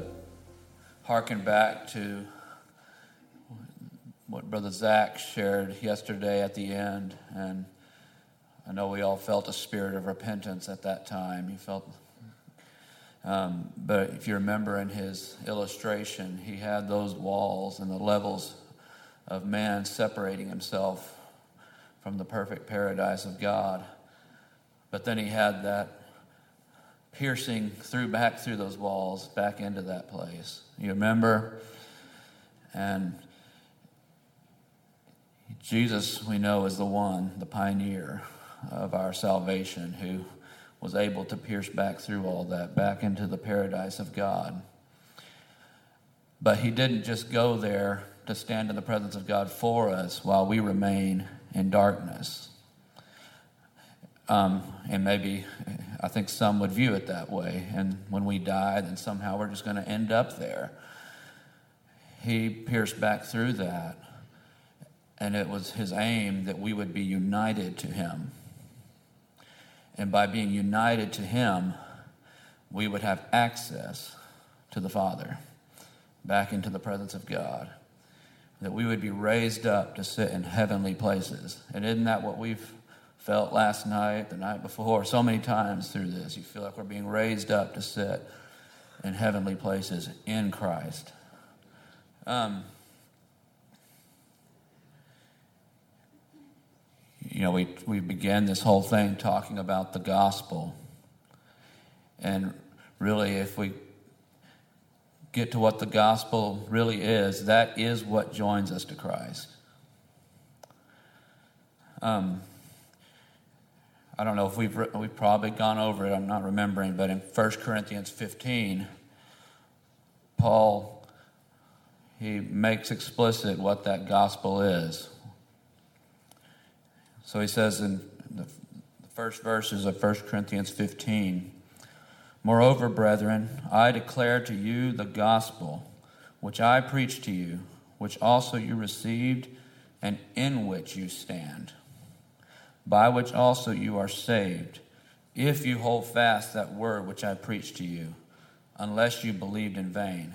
to harken back to what Brother Zach shared yesterday at the end. And I know we all felt a spirit of repentance at that time. He felt, um, but if you remember in his illustration, he had those walls and the levels of man separating himself from the perfect paradise of God. But then he had that piercing through back through those walls back into that place. You remember? And Jesus, we know, is the one, the pioneer of our salvation, who was able to pierce back through all that, back into the paradise of God. But he didn't just go there to stand in the presence of God for us while we remain in darkness. Um, and maybe I think some would view it that way. And when we die, then somehow we're just going to end up there. He pierced back through that. And it was his aim that we would be united to him. And by being united to him, we would have access to the Father, back into the presence of God. That we would be raised up to sit in heavenly places. And isn't that what we've felt last night, the night before, so many times through this. You feel like we're being raised up to sit in heavenly places in Christ. Um, you know, we, we began this whole thing talking about the gospel. And really, if we get to what the gospel really is, that is what joins us to Christ. Um, I don't know if we've, we've probably gone over it, I'm not remembering, but in 1 Corinthians 15, Paul, he makes explicit what that gospel is. So he says in the first verses of 1 Corinthians 15, Moreover, brethren, I declare to you the gospel which I preached to you, which also you received, and in which you stand by which also you are saved, if you hold fast that word which I preached to you, unless you believed in vain.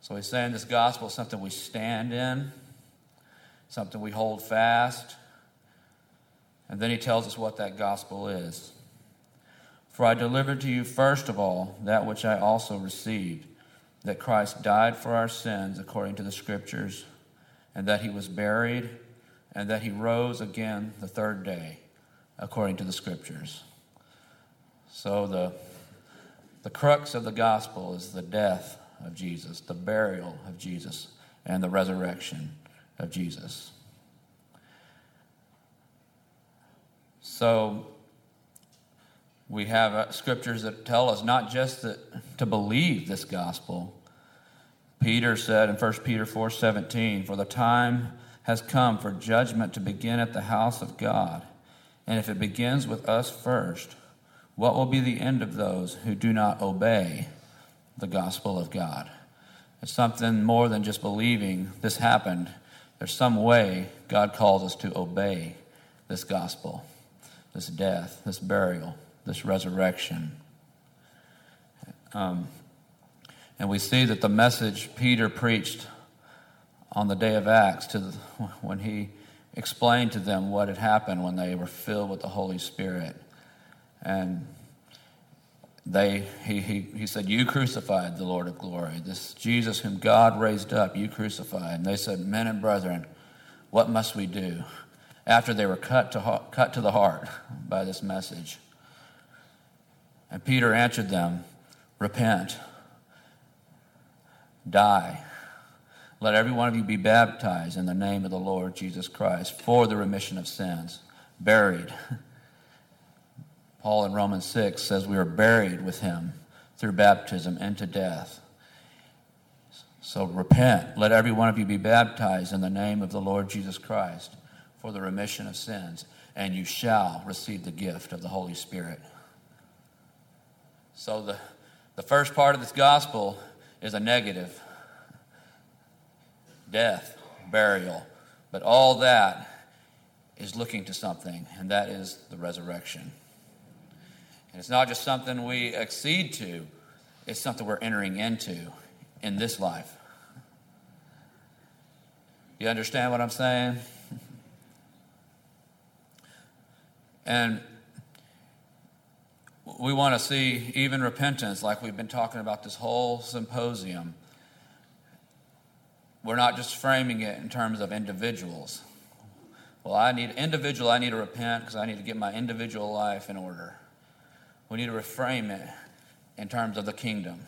So he's saying this gospel is something we stand in, something we hold fast. And then he tells us what that gospel is. For I delivered to you first of all that which I also received that Christ died for our sins according to the Scriptures, and that he was buried and that he rose again the third day, according to the scriptures. So the, the crux of the gospel is the death of Jesus, the burial of Jesus, and the resurrection of Jesus. So we have uh, scriptures that tell us not just that to believe this gospel. Peter said in 1 Peter 4:17, "For the time has come for judgment to begin at the house of God. And if it begins with us first, what will be the end of those who do not obey the gospel of God? It's something more than just believing this happened. There's some way God calls us to obey this gospel, this death, this burial, this resurrection. Um, and we see that the message Peter preached on the day of Acts 2 when he explained to them what had happened when they were filled with the Holy Spirit. And they, he, he, he said, You crucified the Lord of glory. This Jesus whom God raised up, you crucified. And they said, Men and brethren, what must we do? After they were cut to, cut to the heart by this message. And Peter answered them, Repent, die let every one of you be baptized in the name of the Lord Jesus Christ for the remission of sins. Buried. Paul in Romans 6 says we are buried with him through baptism into death. So repent. Let every one of you be baptized in the name of the Lord Jesus Christ for the remission of sins, and you shall receive the gift of the Holy Spirit. So the, the first part of this gospel is a negative death, burial. But all that is looking to something, and that is the resurrection. And it's not just something we accede to, it's something we're entering into in this life. You understand what I'm saying? And we want to see even repentance, like we've been talking about this whole symposium. We're not just framing it in terms of individuals. Well, I need individual, I need to repent because I need to get my individual life in order. We need to reframe it in terms of the kingdom.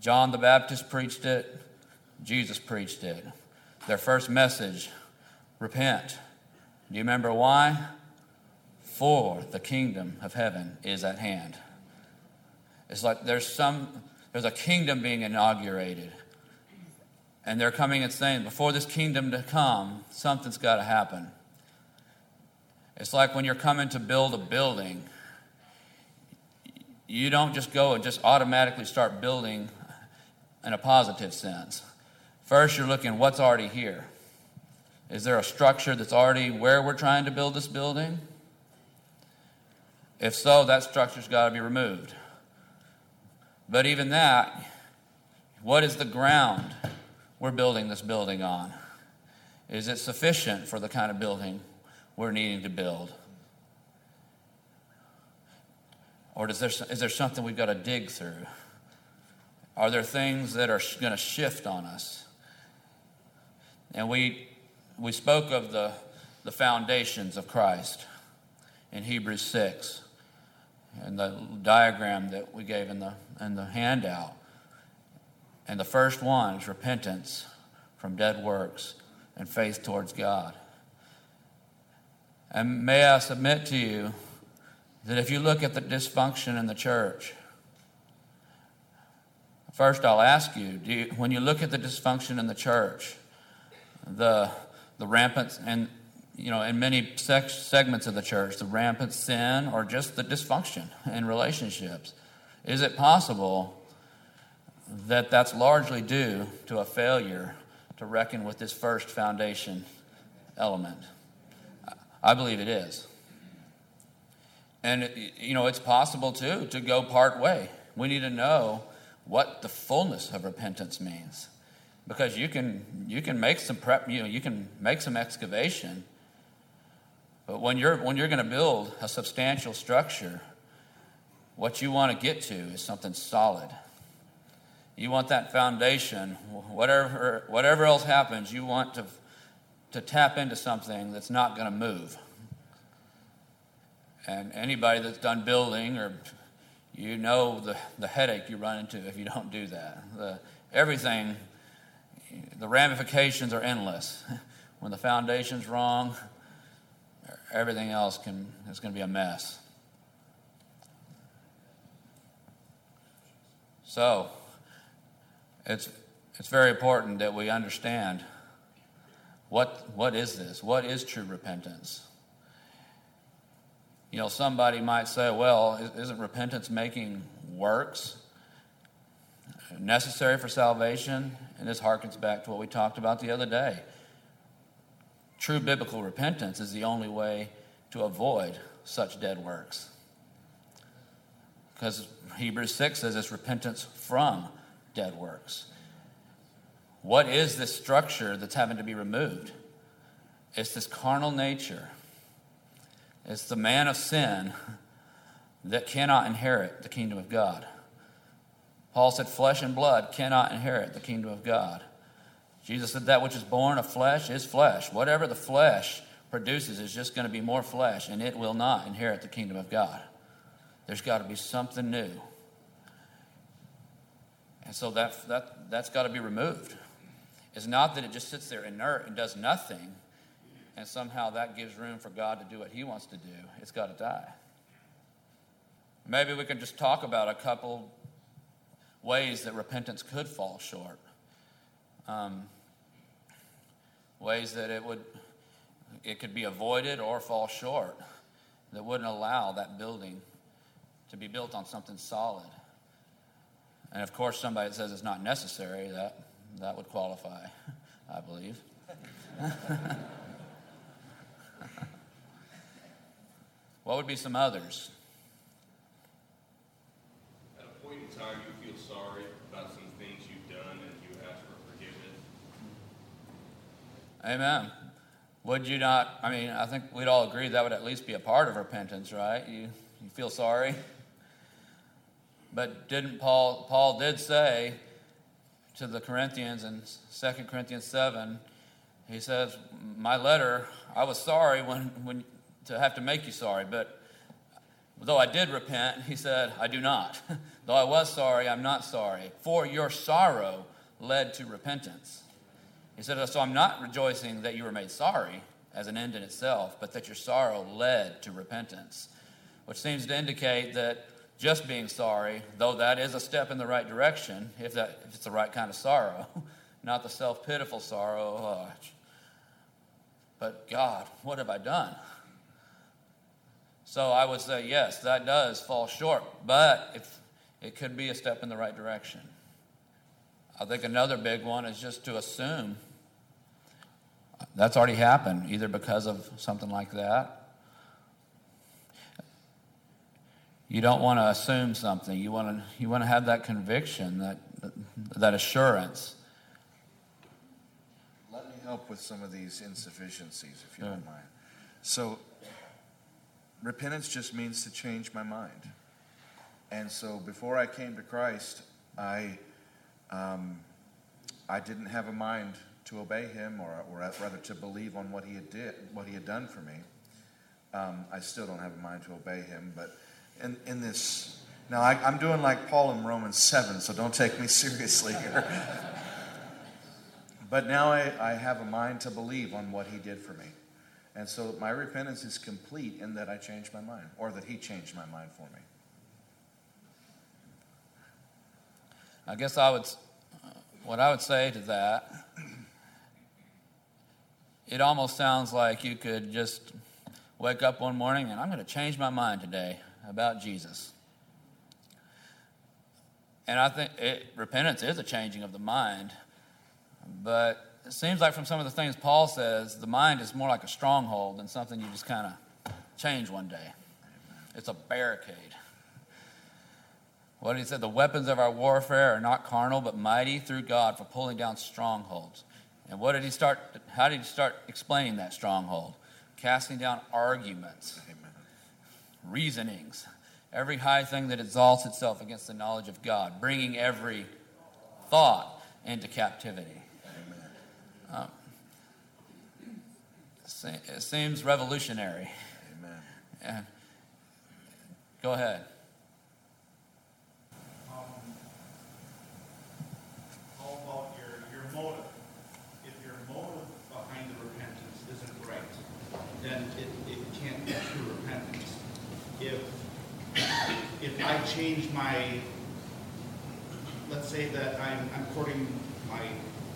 John the Baptist preached it, Jesus preached it. Their first message repent. Do you remember why? For the kingdom of heaven is at hand. It's like there's some there's a kingdom being inaugurated. And they're coming and saying, before this kingdom to come, something's got to happen. It's like when you're coming to build a building, you don't just go and just automatically start building in a positive sense. First, you're looking what's already here. Is there a structure that's already where we're trying to build this building? If so, that structure's got to be removed. But even that, what is the ground we're building this building on? Is it sufficient for the kind of building we're needing to build? Or is there, is there something we've got to dig through? Are there things that are going to shift on us? And we, we spoke of the, the foundations of Christ in Hebrews 6 and the diagram that we gave in the, in the handout. And the first one is repentance from dead works and faith towards God. And may I submit to you that if you look at the dysfunction in the church, first I'll ask you, you when you look at the dysfunction in the church, the, the rampant, and you know, in many segments of the church, the rampant sin or just the dysfunction in relationships, is it possible that that's largely due to a failure to reckon with this first foundation element? I believe it is. And, you know, it's possible too to go part way. We need to know what the fullness of repentance means. Because you can, you can make some prep, you know, you can make some excavation, but when you're, when you're going to build a substantial structure, what you want to get to is something solid. You want that foundation, whatever, whatever else happens, you want to, to tap into something that's not going to move. And anybody that's done building or you know the, the headache you run into if you don't do that. The, everything, the ramifications are endless. When the foundation's wrong, everything else can, is going to be a mess. So, it's, it's very important that we understand what, what is this? What is true repentance? You know, somebody might say, well, isn't repentance making works necessary for salvation? And this harkens back to what we talked about the other day. True biblical repentance is the only way to avoid such dead works. Because Hebrews 6 says it's repentance from dead works. What is this structure that's having to be removed? It's this carnal nature it's the man of sin that cannot inherit the kingdom of God. Paul said, Flesh and blood cannot inherit the kingdom of God. Jesus said, That which is born of flesh is flesh. Whatever the flesh produces is just going to be more flesh, and it will not inherit the kingdom of God. There's got to be something new. And so that, that, that's got to be removed. It's not that it just sits there inert and does nothing and somehow that gives room for God to do what He wants to do, it's got to die. Maybe we can just talk about a couple ways that repentance could fall short. Um, ways that it would it could be avoided or fall short that wouldn't allow that building to be built on something solid. And of course, somebody that says it's not necessary, that, that would qualify, I believe. What would be some others? At a point in time you feel sorry about some things you've done and you ask for forgiveness? Amen. Would you not? I mean, I think we'd all agree that would at least be a part of repentance, right? You, you feel sorry. But didn't Paul, Paul did say to the Corinthians in 2 Corinthians 7, he says, My letter, I was sorry when, when to have to make you sorry, but though I did repent, he said, I do not. though I was sorry, I'm not sorry. For your sorrow led to repentance. He said, So I'm not rejoicing that you were made sorry as an end in itself, but that your sorrow led to repentance, which seems to indicate that just being sorry, though that is a step in the right direction, if, that, if it's the right kind of sorrow, not the self pitiful sorrow, oh, but God, what have I done? So I would say, yes, that does fall short, but if, it could be a step in the right direction. I think another big one is just to assume that's already happened, either because of something like that. You don't want to assume something. You want to, you want to have that conviction, that, that assurance. Let me help with some of these insufficiencies, if you don't mind. So, repentance just means to change my mind. And so, before I came to Christ, I um, I didn't have a mind to obey him, or, or rather to believe on what he had did, what he had done for me. Um, I still don't have a mind to obey him, but in, in this now I, I'm doing like Paul in Romans seven, so don't take me seriously here. but now I, I have a mind to believe on what he did for me. And so my repentance is complete in that I changed my mind, or that he changed my mind for me. I guess I would, what I would say to that, it almost sounds like you could just wake up one morning and I'm going to change my mind today about Jesus. And I think it, repentance is a changing of the mind, but it seems like from some of the things Paul says, the mind is more like a stronghold than something you just kind of change one day. It's a barricade. What he said, the weapons of our warfare are not carnal, but mighty through God for pulling down strongholds. And what did he start? How did he start explaining that stronghold? Casting down arguments, Amen. Reasonings, every high thing that exalts itself against the knowledge of God, bringing every thought into captivity. Um, it seems revolutionary. Amen. Yeah. Go ahead. Change my, let's say that I'm, I'm courting my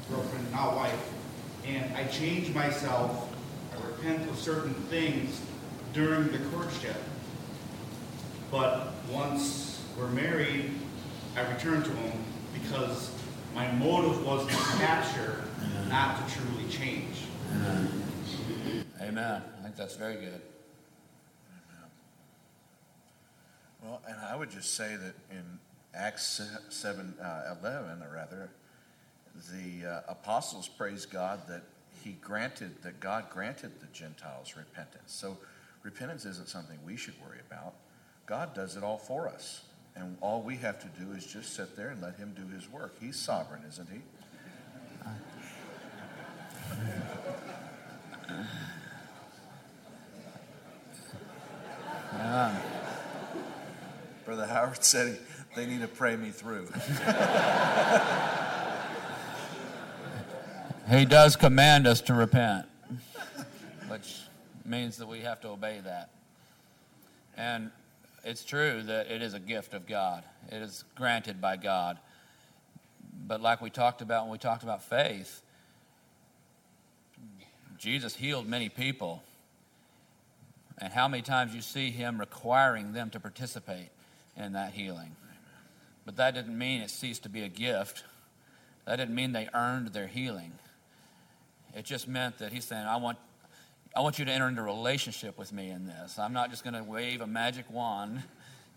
girlfriend, now wife, and I change myself, I repent of certain things during the courtship. But once we're married, I return to him because my motive was to capture, not to truly change. Amen. I think that's very good. Well, and I would just say that in Acts 7 uh, 11, or rather, the uh, apostles praise God that he granted, that God granted the Gentiles repentance. So repentance isn't something we should worry about. God does it all for us. And all we have to do is just sit there and let him do his work. He's sovereign, isn't he? Yeah. Said he, they need to pray me through. he does command us to repent, which means that we have to obey that. And it's true that it is a gift of God, it is granted by God. But like we talked about when we talked about faith, Jesus healed many people. And how many times you see him requiring them to participate in that healing. But that didn't mean it ceased to be a gift. That didn't mean they earned their healing. It just meant that he's saying, I want, I want you to enter into a relationship with me in this. I'm not just going to wave a magic wand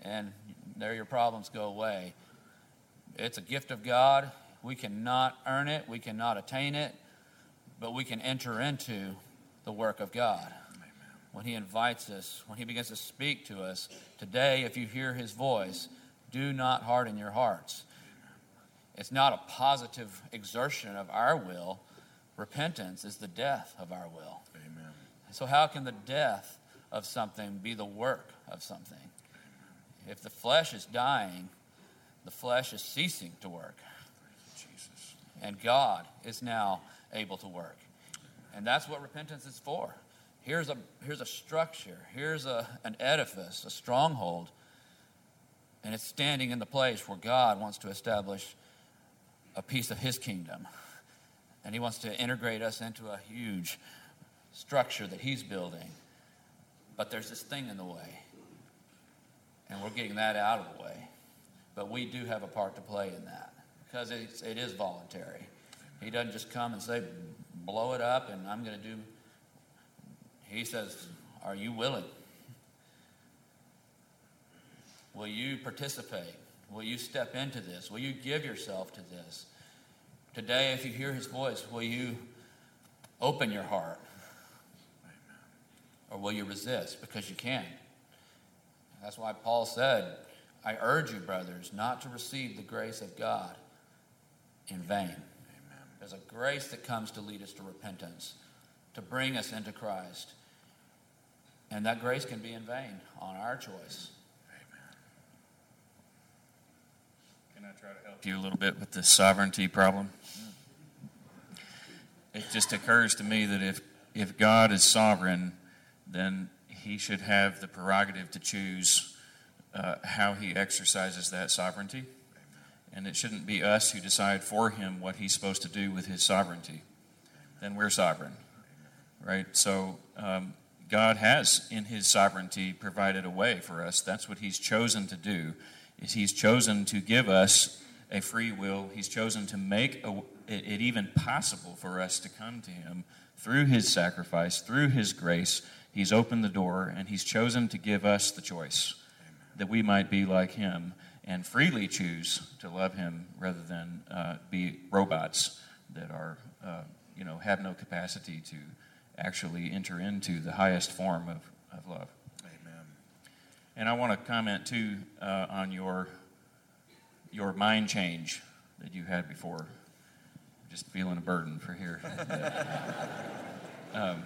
and there your problems go away. It's a gift of God. We cannot earn it, we cannot attain it, but we can enter into the work of God. When He invites us, when He begins to speak to us, today, if you hear His voice, do not harden your hearts. It's not a positive exertion of our will. Repentance is the death of our will. Amen. So, how can the death of something be the work of something? If the flesh is dying, the flesh is ceasing to work. Jesus. And God is now able to work. And that's what repentance is for. Here's a, here's a structure, here's a, an edifice, a stronghold, and it's standing in the place where God wants to establish a piece of His kingdom. And He wants to integrate us into a huge structure that He's building. But there's this thing in the way, and we're getting that out of the way. But we do have a part to play in that because it's, it is voluntary. He doesn't just come and say, blow it up, and I'm going to do. He says, Are you willing? Will you participate? Will you step into this? Will you give yourself to this? Today, if you hear his voice, will you open your heart? Or will you resist? Because you can. That's why Paul said, I urge you, brothers, not to receive the grace of God in vain. Amen. There's a grace that comes to lead us to repentance, to bring us into Christ. And that grace can be in vain on our choice. Can I try to help you a little bit with the sovereignty problem? It just occurs to me that if, if God is sovereign, then he should have the prerogative to choose uh, how he exercises that sovereignty. And it shouldn't be us who decide for him what he's supposed to do with his sovereignty. Then we're sovereign, right? So um, God has, in his sovereignty, provided a way for us. That's what he's chosen to do. Is he's chosen to give us a free will. He's chosen to make a, it, it even possible for us to come to him through his sacrifice, through his grace. He's opened the door, and he's chosen to give us the choice that we might be like him and freely choose to love him rather than uh, be robots that are, uh, you know, have no capacity to actually enter into the highest form of, of love. Amen. And I want to comment too uh, on your your mind change that you had before. Just feeling a burden for here. um,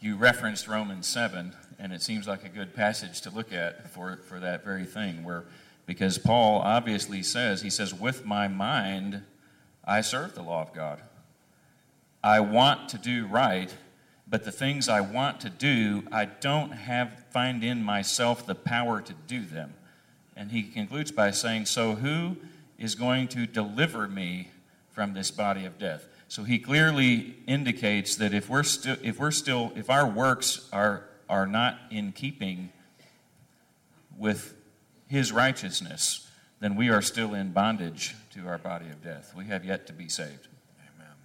you referenced Romans 7, and it seems like a good passage to look at for, for that very thing, where because Paul obviously says, he says, with my mind, I serve the law of God. I want to do right, but the things I want to do, I don't have find in myself the power to do them. And he concludes by saying, So who is going to deliver me from this body of death? So he clearly indicates that if we're still if we're still if our works are are not in keeping with his righteousness, then we are still in bondage to our body of death. We have yet to be saved. Amen.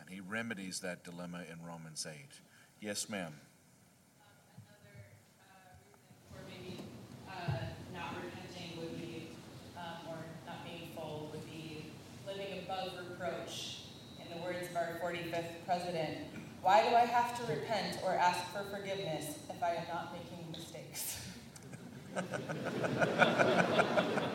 And he remedies that dilemma in Romans 8. Yes, ma'am. Another uh, maybe uh, not repenting would be, um, or not being full, would be living above reproach. In the words of our 45th president, why do I have to repent or ask for forgiveness if I am not making mistakes?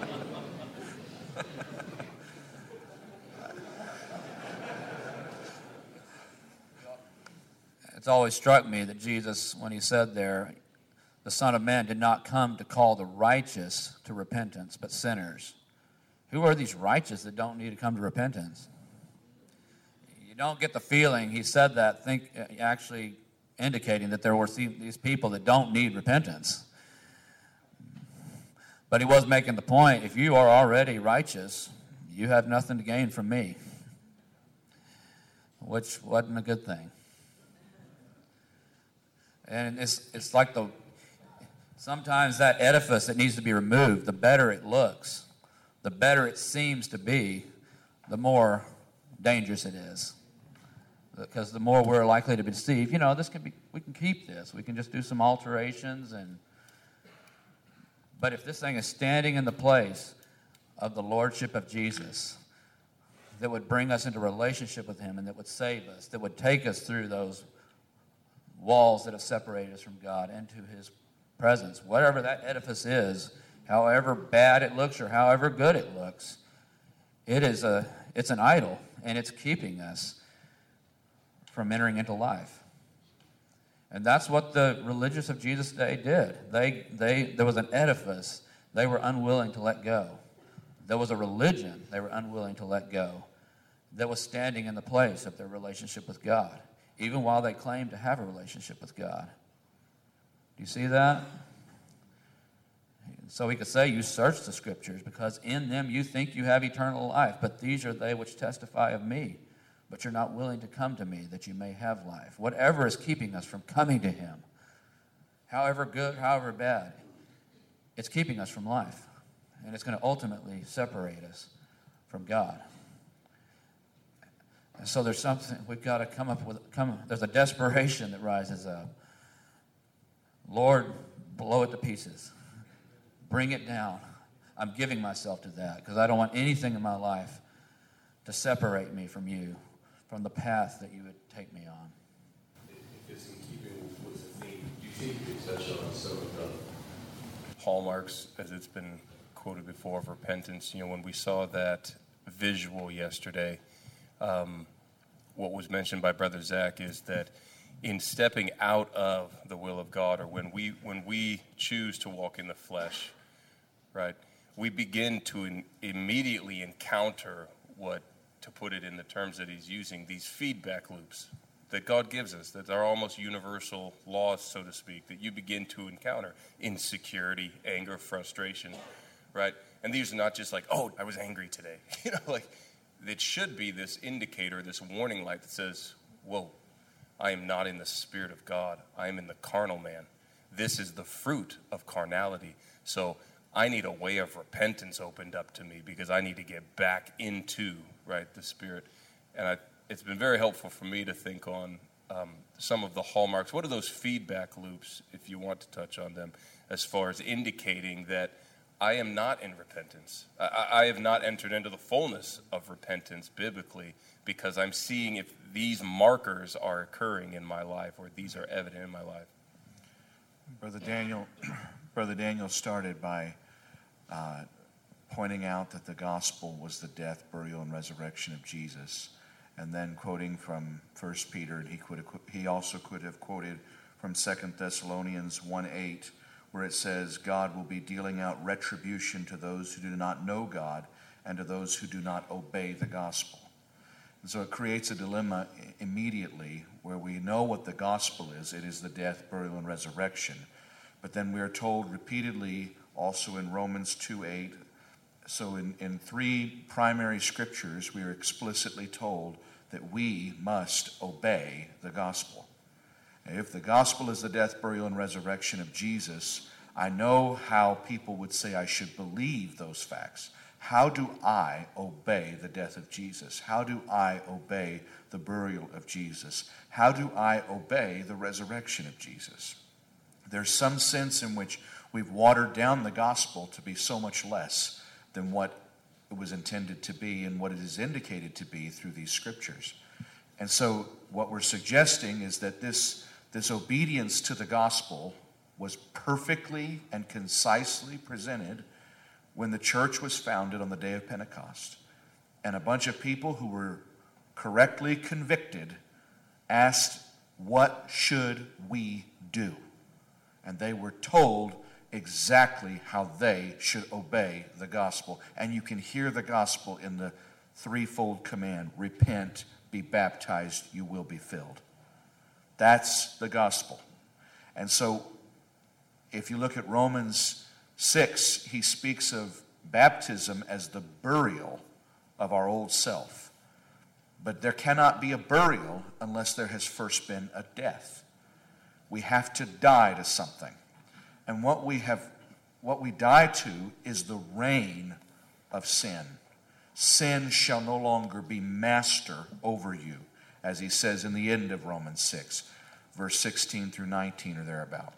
It's always struck me that Jesus, when he said there, the Son of Man did not come to call the righteous to repentance, but sinners. Who are these righteous that don't need to come to repentance? You don't get the feeling he said that, think, actually indicating that there were these people that don't need repentance. But he was making the point if you are already righteous, you have nothing to gain from me, which wasn't a good thing. And it's, it's like the, sometimes that edifice that needs to be removed, the better it looks, the better it seems to be, the more dangerous it is. Because the more we're likely to be deceived, you know, this can be, we can keep this. We can just do some alterations and, But if this thing is standing in the place of the Lordship of Jesus, that would bring us into relationship with Him and that would save us, that would take us through those walls that have separated us from God into His presence, whatever that edifice is, however bad it looks or however good it looks, it is a, it's an idol and it's keeping us from entering into life. And that's what the religious of Jesus' day did. They, they, there was an edifice they were unwilling to let go. There was a religion they were unwilling to let go that was standing in the place of their relationship with God, even while they claim to have a relationship with God. Do you see that? So he could say, You search the scriptures because in them you think you have eternal life, but these are they which testify of me. But you're not willing to come to me that you may have life. Whatever is keeping us from coming to him, however good, however bad, it's keeping us from life. And it's going to ultimately separate us from God. And so there's something we've got to come up with. Come, there's a desperation that rises up. Lord, blow it to pieces. Bring it down. I'm giving myself to that because I don't want anything in my life to separate me from you, from the path that you would take me on. Hallmarks, as it's been quoted before, of repentance? You know, when we saw that visual yesterday, um, what was mentioned by Brother Zach is that in stepping out of the will of God, or when we when we choose to walk in the flesh, right, we begin to in, immediately encounter what, to put it in the terms that he's using, these feedback loops that God gives us, that are almost universal laws, so to speak, that you begin to encounter insecurity, anger, frustration, right? And these are not just like, oh, I was angry today, you know, like it should be this indicator, this warning light that says, Whoa, I am not in the Spirit of God. I am in the carnal man. This is the fruit of carnality. So I need a way of repentance opened up to me because I need to get back into, right, the Spirit. And I, it's been very helpful for me to think on um, some of the hallmarks. What are those feedback loops, if you want to touch on them, as far as indicating that I am not in repentance. I, I, have not entered into the fullness of repentance biblically because I'm seeing if these markers are occurring in my life or these are evident in my life. Brother Daniel, Brother Daniel started by uh, pointing out that the gospel was the death, burial, and resurrection of Jesus, and then quoting from 1 Peter, and he, could, he also could have quoted from 2 Thessalonians 1 8 where it says, God will be dealing out retribution to those who do not know God and to those who do not obey the gospel. And so it creates a dilemma immediately where we know what the gospel is it is the death, burial, and resurrection. But then we are told repeatedly, also in Romans 2 8, so in, in three primary scriptures, we are explicitly told that we must obey the gospel. If the gospel is the death, burial, and resurrection of Jesus, I know how people would say I should believe those facts. How do I obey the death of Jesus? How do I obey the burial of Jesus? How do I obey the resurrection of Jesus? There's some sense in which we've watered down the gospel to be so much less than what it was intended to be and what it is indicated to be through these scriptures. And so, what we're suggesting is that this this obedience to the gospel was perfectly and concisely presented when the church was founded on the day of Pentecost. And a bunch of people who were correctly convicted asked, What should we do? And they were told exactly how they should obey the gospel. And you can hear the gospel in the threefold command repent, be baptized, you will be filled. That's the gospel. And so, if you look at Romans 6, he speaks of baptism as the burial of our old self. But there cannot be a burial unless there has first been a death. We have to die to something. And what we have what we die to is the reign of sin. Sin shall no longer be master over you as he says in the end of Romans 6, verse 16 through 19 or thereabout.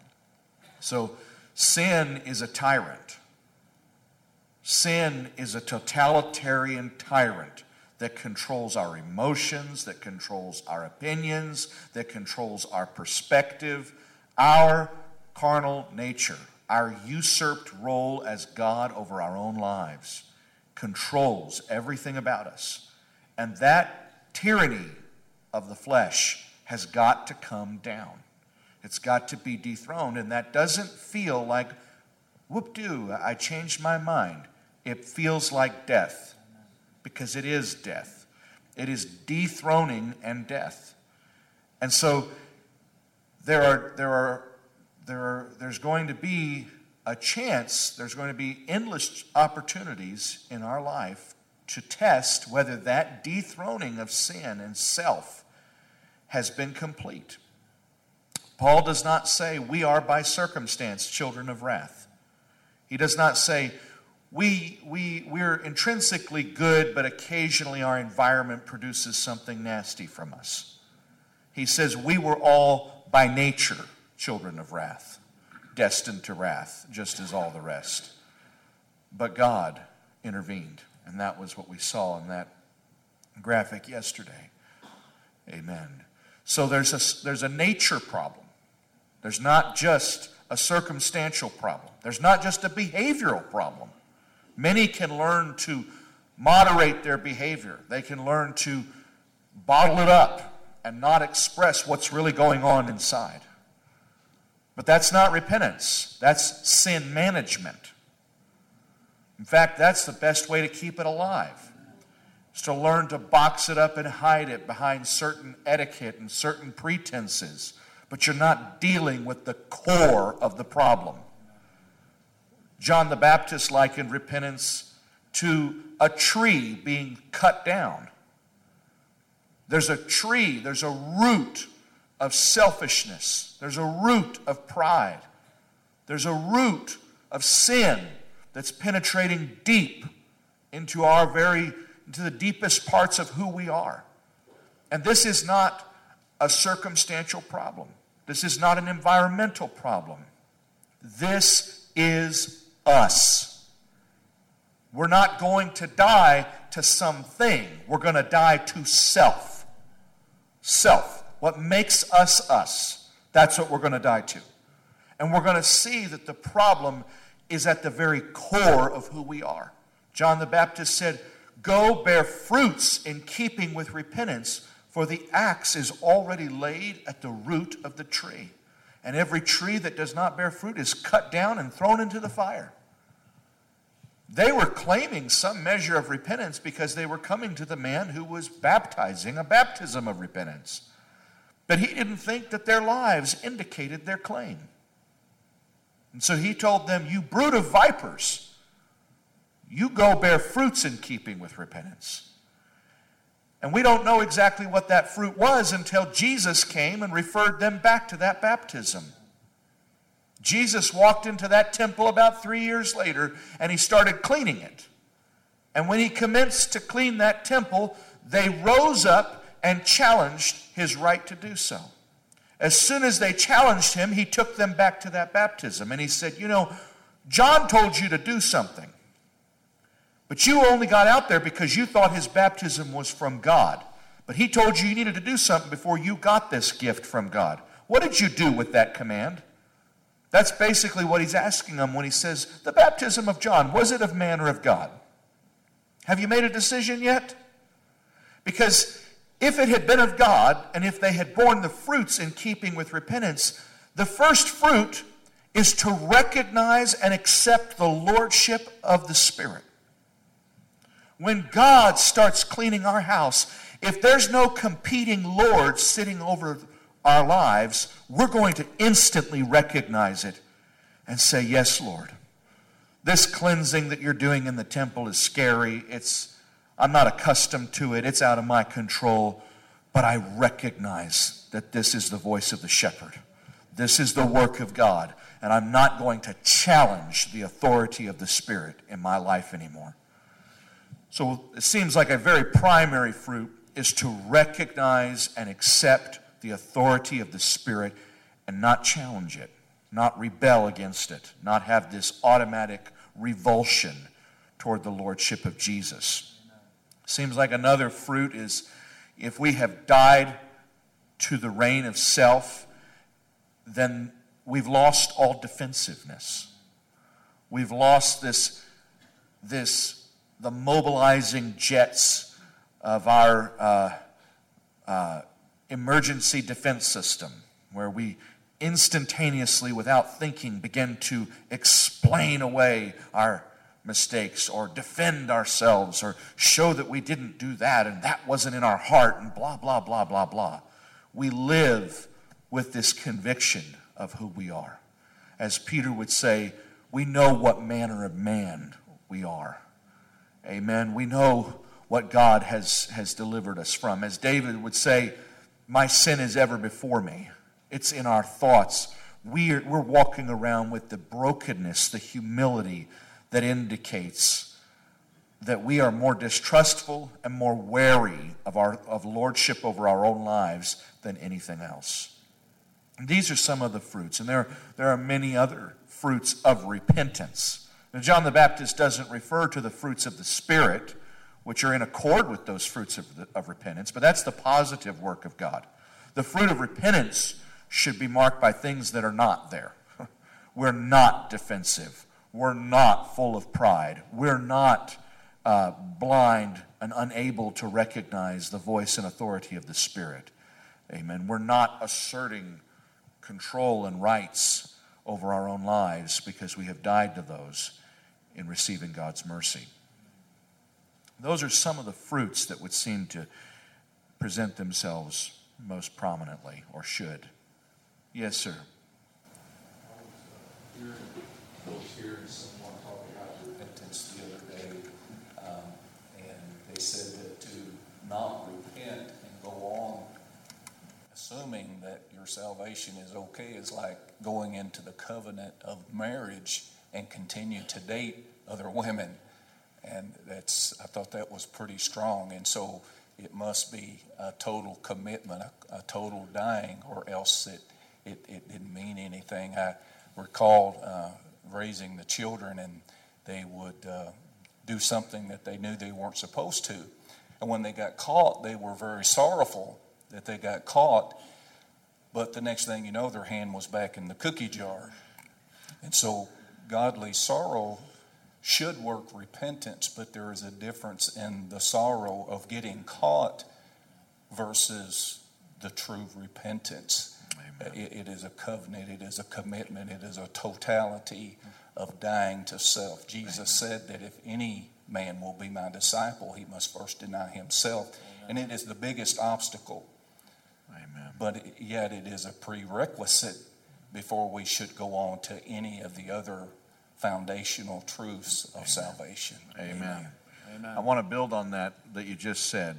So Sin is a tyrant. Sin is a totalitarian tyrant that controls our emotions, that controls our opinions, that controls our perspective, our carnal nature, our usurped role as God over our own lives controls everything about us. And that tyranny of the flesh has got to come down. It's got to be dethroned. And that doesn't feel like, whoop doo, I changed my mind. It feels like death because it is death. It is dethroning and death. And so there are, there are, there are, there's going to be a chance, there's going to be endless opportunities in our life to test whether that dethroning of sin and self has been complete. Paul does not say, We are by circumstance children of wrath. He does not say, we, we, we're intrinsically good, but occasionally our environment produces something nasty from us. He says, We were all by nature children of wrath, destined to wrath, just as all the rest. But God intervened, and that was what we saw in that graphic yesterday. Amen. So there's a, there's a nature problem. There's not just a circumstantial problem. There's not just a behavioral problem. Many can learn to moderate their behavior, they can learn to bottle it up and not express what's really going on inside. But that's not repentance, that's sin management. In fact, that's the best way to keep it alive. Is to learn to box it up and hide it behind certain etiquette and certain pretenses, but you're not dealing with the core of the problem. John the Baptist likened repentance to a tree being cut down. There's a tree, there's a root of selfishness, there's a root of pride, there's a root of sin that's penetrating deep into our very into the deepest parts of who we are. And this is not a circumstantial problem. This is not an environmental problem. This is us. We're not going to die to something, we're going to die to self. Self. What makes us us. That's what we're going to die to. And we're going to see that the problem is at the very core of who we are. John the Baptist said, Go bear fruits in keeping with repentance, for the axe is already laid at the root of the tree and every tree that does not bear fruit is cut down and thrown into the fire. They were claiming some measure of repentance because they were coming to the man who was baptizing a baptism of repentance. But he didn't think that their lives indicated their claim. And so he told them, You brood of vipers, you go bear fruits in keeping with repentance. And we don't know exactly what that fruit was until Jesus came and referred them back to that baptism. Jesus walked into that temple about three years later and he started cleaning it. And when he commenced to clean that temple, they rose up and challenged his right to do so. As soon as they challenged him, he took them back to that baptism and he said, You know, John told you to do something. But you only got out there because you thought his baptism was from God. But he told you you needed to do something before you got this gift from God. What did you do with that command? That's basically what he's asking them when he says, The baptism of John, was it of man or of God? Have you made a decision yet? Because if it had been of God, and if they had borne the fruits in keeping with repentance, the first fruit is to recognize and accept the lordship of the Spirit. When God starts cleaning our house, if there's no competing Lord sitting over our lives, we're going to instantly recognize it and say, Yes, Lord. This cleansing that you're doing in the temple is scary. It's, I'm not accustomed to it. It's out of my control. But I recognize that this is the voice of the shepherd. This is the work of God. And I'm not going to challenge the authority of the Spirit in my life anymore. So it seems like a very primary fruit is to recognize and accept the authority of the Spirit and not challenge it. not rebel against it, not have this automatic revulsion toward the lordship of Jesus. Seems like another fruit is if we have died to the reign of self, then we've lost all defensiveness. We've lost this, this the mobilizing jets of our uh, uh, emergency defense system, where we instantaneously, without thinking, begin to explain away our mistakes or defend ourselves or show that we didn't do that and that wasn't in our heart and blah, blah, blah, blah, blah. We live with this conviction of who we are. As Peter would say, we know what manner of man we are. Amen. We know what God has, has delivered us from. As David would say, My sin is ever before me, it's in our thoughts. We're, we're walking around with the brokenness, the humility that indicates that we are more distrustful and more wary of, our, of lordship over our own lives than anything else. And these are some of the fruits, and there, there are many other fruits of repentance. Now, John the Baptist doesn't refer to the fruits of the Spirit, which are in accord with those fruits of, the, of repentance, but that's the positive work of God. The fruit of repentance should be marked by things that are not there. We're not defensive. We're not full of pride. We're not uh, blind and unable to recognize the voice and authority of the Spirit. Amen. We're not asserting control and rights over our own lives because we have died to those in receiving God's mercy. Those are some of the fruits that would seem to present themselves most prominently, or should. Yes, sir. Hearing someone talk about repentance the other day, um, and they said that to not repent and go on assuming that your salvation is okay is like going into the covenant of marriage and continue to date other women. And that's, I thought that was pretty strong. And so it must be a total commitment, a, a total dying, or else it, it, it, didn't mean anything. I recall uh, raising the children, and they would uh, do something that they knew they weren't supposed to. And when they got caught, they were very sorrowful that they got caught. But the next thing you know, their hand was back in the cookie jar. And so godly sorrow should work repentance, but there is a difference in the sorrow of getting caught versus the true repentance. It, it is a covenant, it is a commitment, it is a totality of dying to self. Jesus said that if any man will be my disciple, he must first deny himself. And it is the biggest obstacle. Amen. But yet it is a prerequisite before we should go on to any of the other foundational truths of salvation. Amen. Amen. I want to build on that that you just said.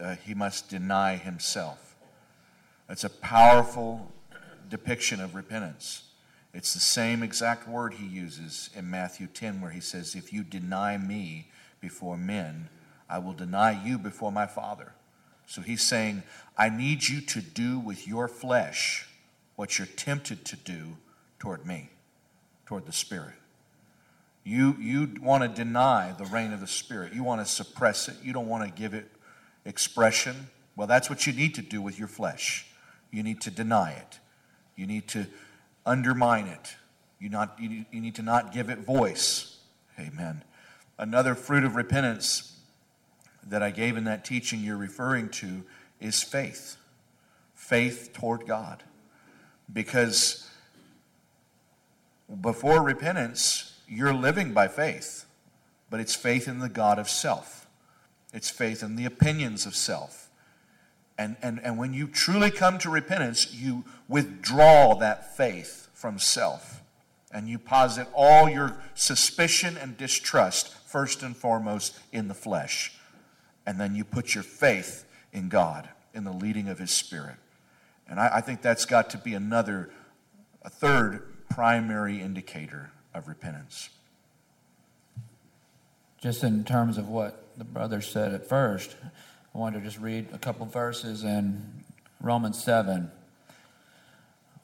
Uh, he must deny himself. It's a powerful depiction of repentance. It's the same exact word he uses in Matthew 10, where he says, If you deny me before men, I will deny you before my Father. So he's saying, I need you to do with your flesh what you're tempted to do toward me, toward the Spirit. You, you want to deny the reign of the Spirit. You want to suppress it. You don't want to give it expression. Well, that's what you need to do with your flesh. You need to deny it. You need to undermine it. You, not, you, you need to not give it voice. Amen. Another fruit of repentance that I gave in that teaching you're referring to is faith. Faith toward God. Because before repentance, you're living by faith, but it's faith in the God of self. It's faith in the opinions of self. And, and, and when you truly come to repentance, you withdraw that faith from self and you posit all your suspicion and distrust, first and foremost, in the flesh. And then you put your faith in God, in the leading of His Spirit. And I, I think that's got to be another, a third primary indicator of repentance. Just in terms of what the brother said at first, I wanted to just read a couple verses in Romans 7.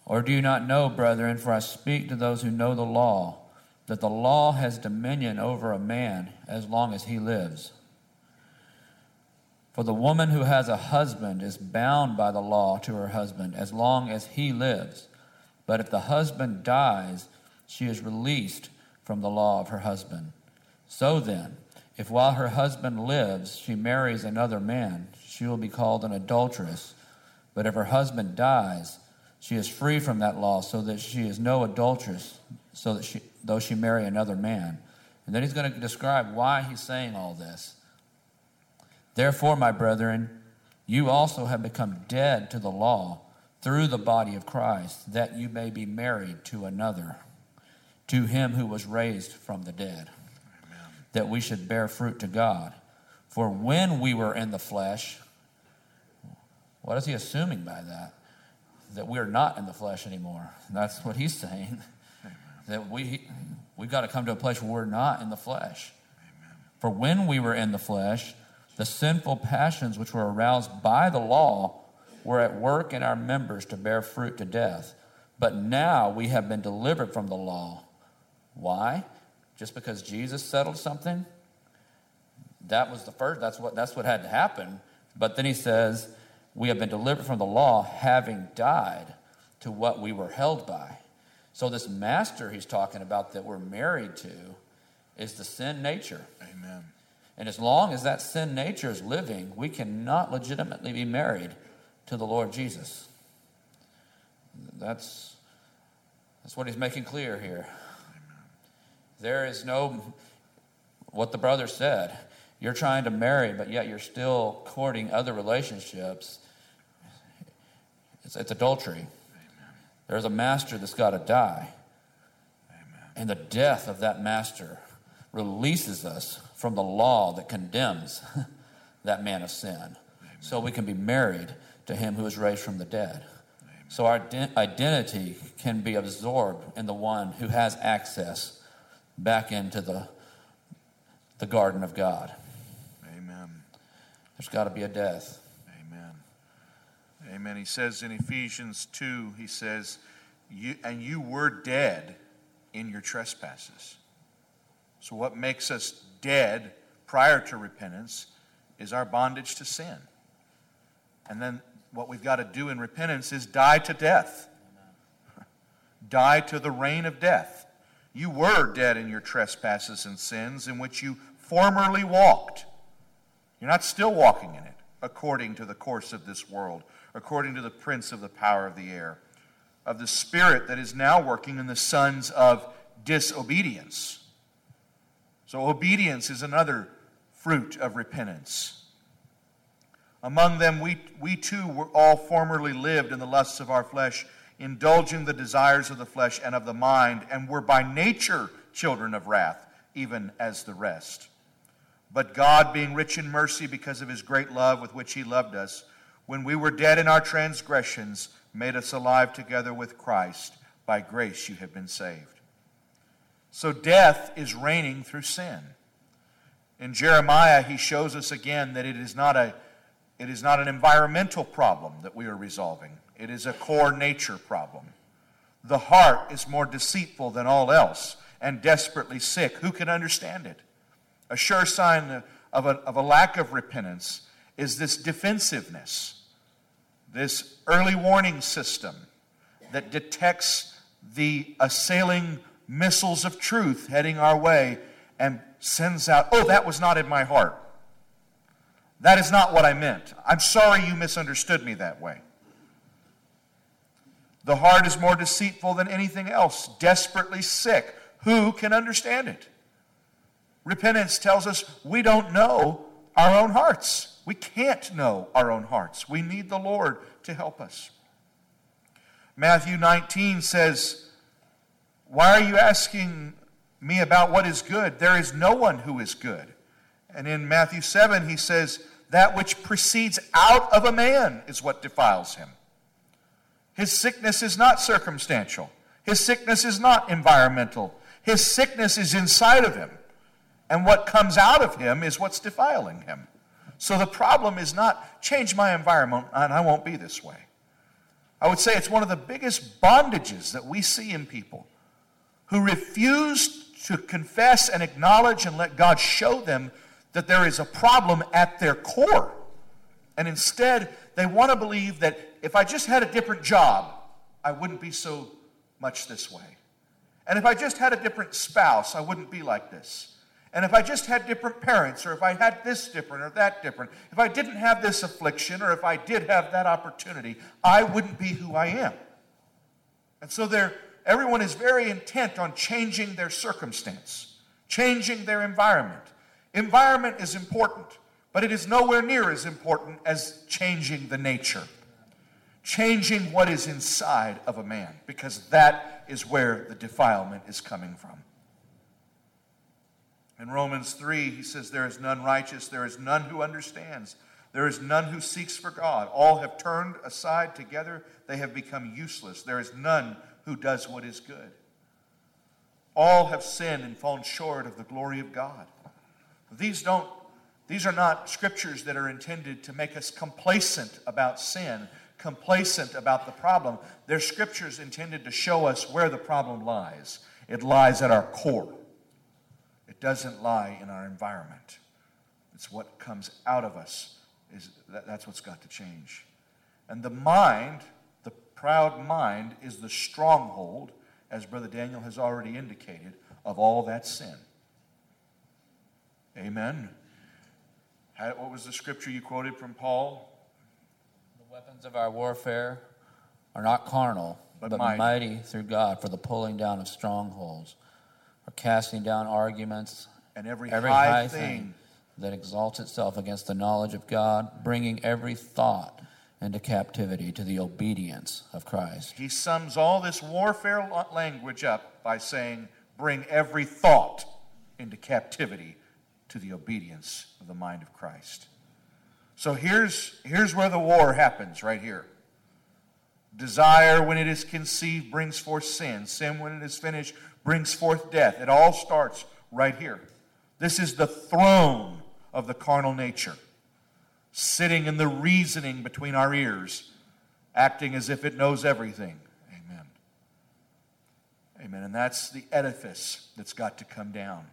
Or do you not know, brethren, for I speak to those who know the law, that the law has dominion over a man as long as he lives? For the woman who has a husband is bound by the law to her husband as long as he lives. But if the husband dies, she is released from the law of her husband. So then, if while her husband lives she marries another man, she will be called an adulteress. But if her husband dies, she is free from that law, so that she is no adulteress, so that she, though she marry another man. And then he's going to describe why he's saying all this. Therefore, my brethren, you also have become dead to the law through the body of Christ, that you may be married to another, to him who was raised from the dead, Amen. that we should bear fruit to God. For when we were in the flesh, what is he assuming by that? that we are not in the flesh anymore. That's what he's saying. Amen. That we we've got to come to a place where we're not in the flesh. Amen. For when we were in the flesh, the sinful passions which were aroused by the law were at work in our members to bear fruit to death. But now we have been delivered from the law. Why? Just because Jesus settled something? That was the first that's what that's what had to happen. But then he says, we have been delivered from the law, having died to what we were held by. So, this master he's talking about that we're married to is the sin nature. Amen. And as long as that sin nature is living, we cannot legitimately be married to the Lord Jesus. That's, that's what he's making clear here. There is no, what the brother said, you're trying to marry, but yet you're still courting other relationships. It's, it's adultery. Amen. There's a master that's got to die. Amen. And the death of that master releases us from the law that condemns that man of sin. Amen. So we can be married to him who is raised from the dead. So our identity can be absorbed in the one who has access back into the, the garden of God. Amen. There's got to be a death. Amen. Amen. He says in Ephesians 2, he says, you, and you were dead in your trespasses. So, what makes us dead prior to repentance is our bondage to sin. And then what we've got to do in repentance is die to death, die to the reign of death. You were dead in your trespasses and sins in which you formerly walked. You're not still walking in it according to the course of this world according to the prince of the power of the air, of the spirit that is now working in the sons of disobedience. So, obedience is another fruit of repentance. Among them, we, we too were all formerly lived in the lusts of our flesh, indulging the desires of the flesh and of the mind, and were by nature children of wrath, even as the rest. But God, being rich in mercy because of his great love with which he loved us, when we were dead in our transgressions, made us alive together with Christ. By grace you have been saved. So death is reigning through sin. In Jeremiah, he shows us again that it is not, a, it is not an environmental problem that we are resolving, it is a core nature problem. The heart is more deceitful than all else and desperately sick. Who can understand it? A sure sign of a, of a lack of repentance is this defensiveness this early warning system that detects the assailing missiles of truth heading our way and sends out, oh, that was not in my heart. That is not what I meant. I'm sorry you misunderstood me that way. The heart is more deceitful than anything else, desperately sick. Who can understand it? Repentance tells us we don't know our own hearts. We can't know our own hearts. We need the Lord to help us. Matthew 19 says, Why are you asking me about what is good? There is no one who is good. And in Matthew 7, he says, That which proceeds out of a man is what defiles him. His sickness is not circumstantial, his sickness is not environmental. His sickness is inside of him. And what comes out of him is what's defiling him. So the problem is not change my environment and I won't be this way. I would say it's one of the biggest bondages that we see in people who refuse to confess and acknowledge and let God show them that there is a problem at their core. And instead, they want to believe that if I just had a different job, I wouldn't be so much this way. And if I just had a different spouse, I wouldn't be like this. And if I just had different parents, or if I had this different or that different, if I didn't have this affliction, or if I did have that opportunity, I wouldn't be who I am. And so there, everyone is very intent on changing their circumstance, changing their environment. Environment is important, but it is nowhere near as important as changing the nature, changing what is inside of a man, because that is where the defilement is coming from. In Romans 3, he says, There is none righteous, there is none who understands, there is none who seeks for God. All have turned aside together, they have become useless. There is none who does what is good. All have sinned and fallen short of the glory of God. These don't these are not scriptures that are intended to make us complacent about sin, complacent about the problem. They're scriptures intended to show us where the problem lies. It lies at our core. It doesn't lie in our environment. It's what comes out of us. Is that, that's what's got to change. And the mind, proud mind, is the stronghold, as Brother Daniel has already indicated, of all that sin. Amen. What was the scripture you quoted from Paul? The weapons of our warfare are not carnal, but, but mighty. mighty through God for the pulling down of strongholds or casting down arguments and every, every high, high thing, thing that exalts itself against the knowledge of God, bringing every thought into captivity to the obedience of Christ. He sums all this warfare language up by saying, Bring every thought into captivity to the obedience of the mind of Christ. So here's, here's where the war happens, right here. Desire, when it is conceived, brings forth sin. Sin, when it is finished, brings forth death. It all starts right here. This is the throne of the carnal nature, sitting in the reasoning between our ears, acting as if it knows everything. Amen. Amen. And that's the edifice that's got to come down,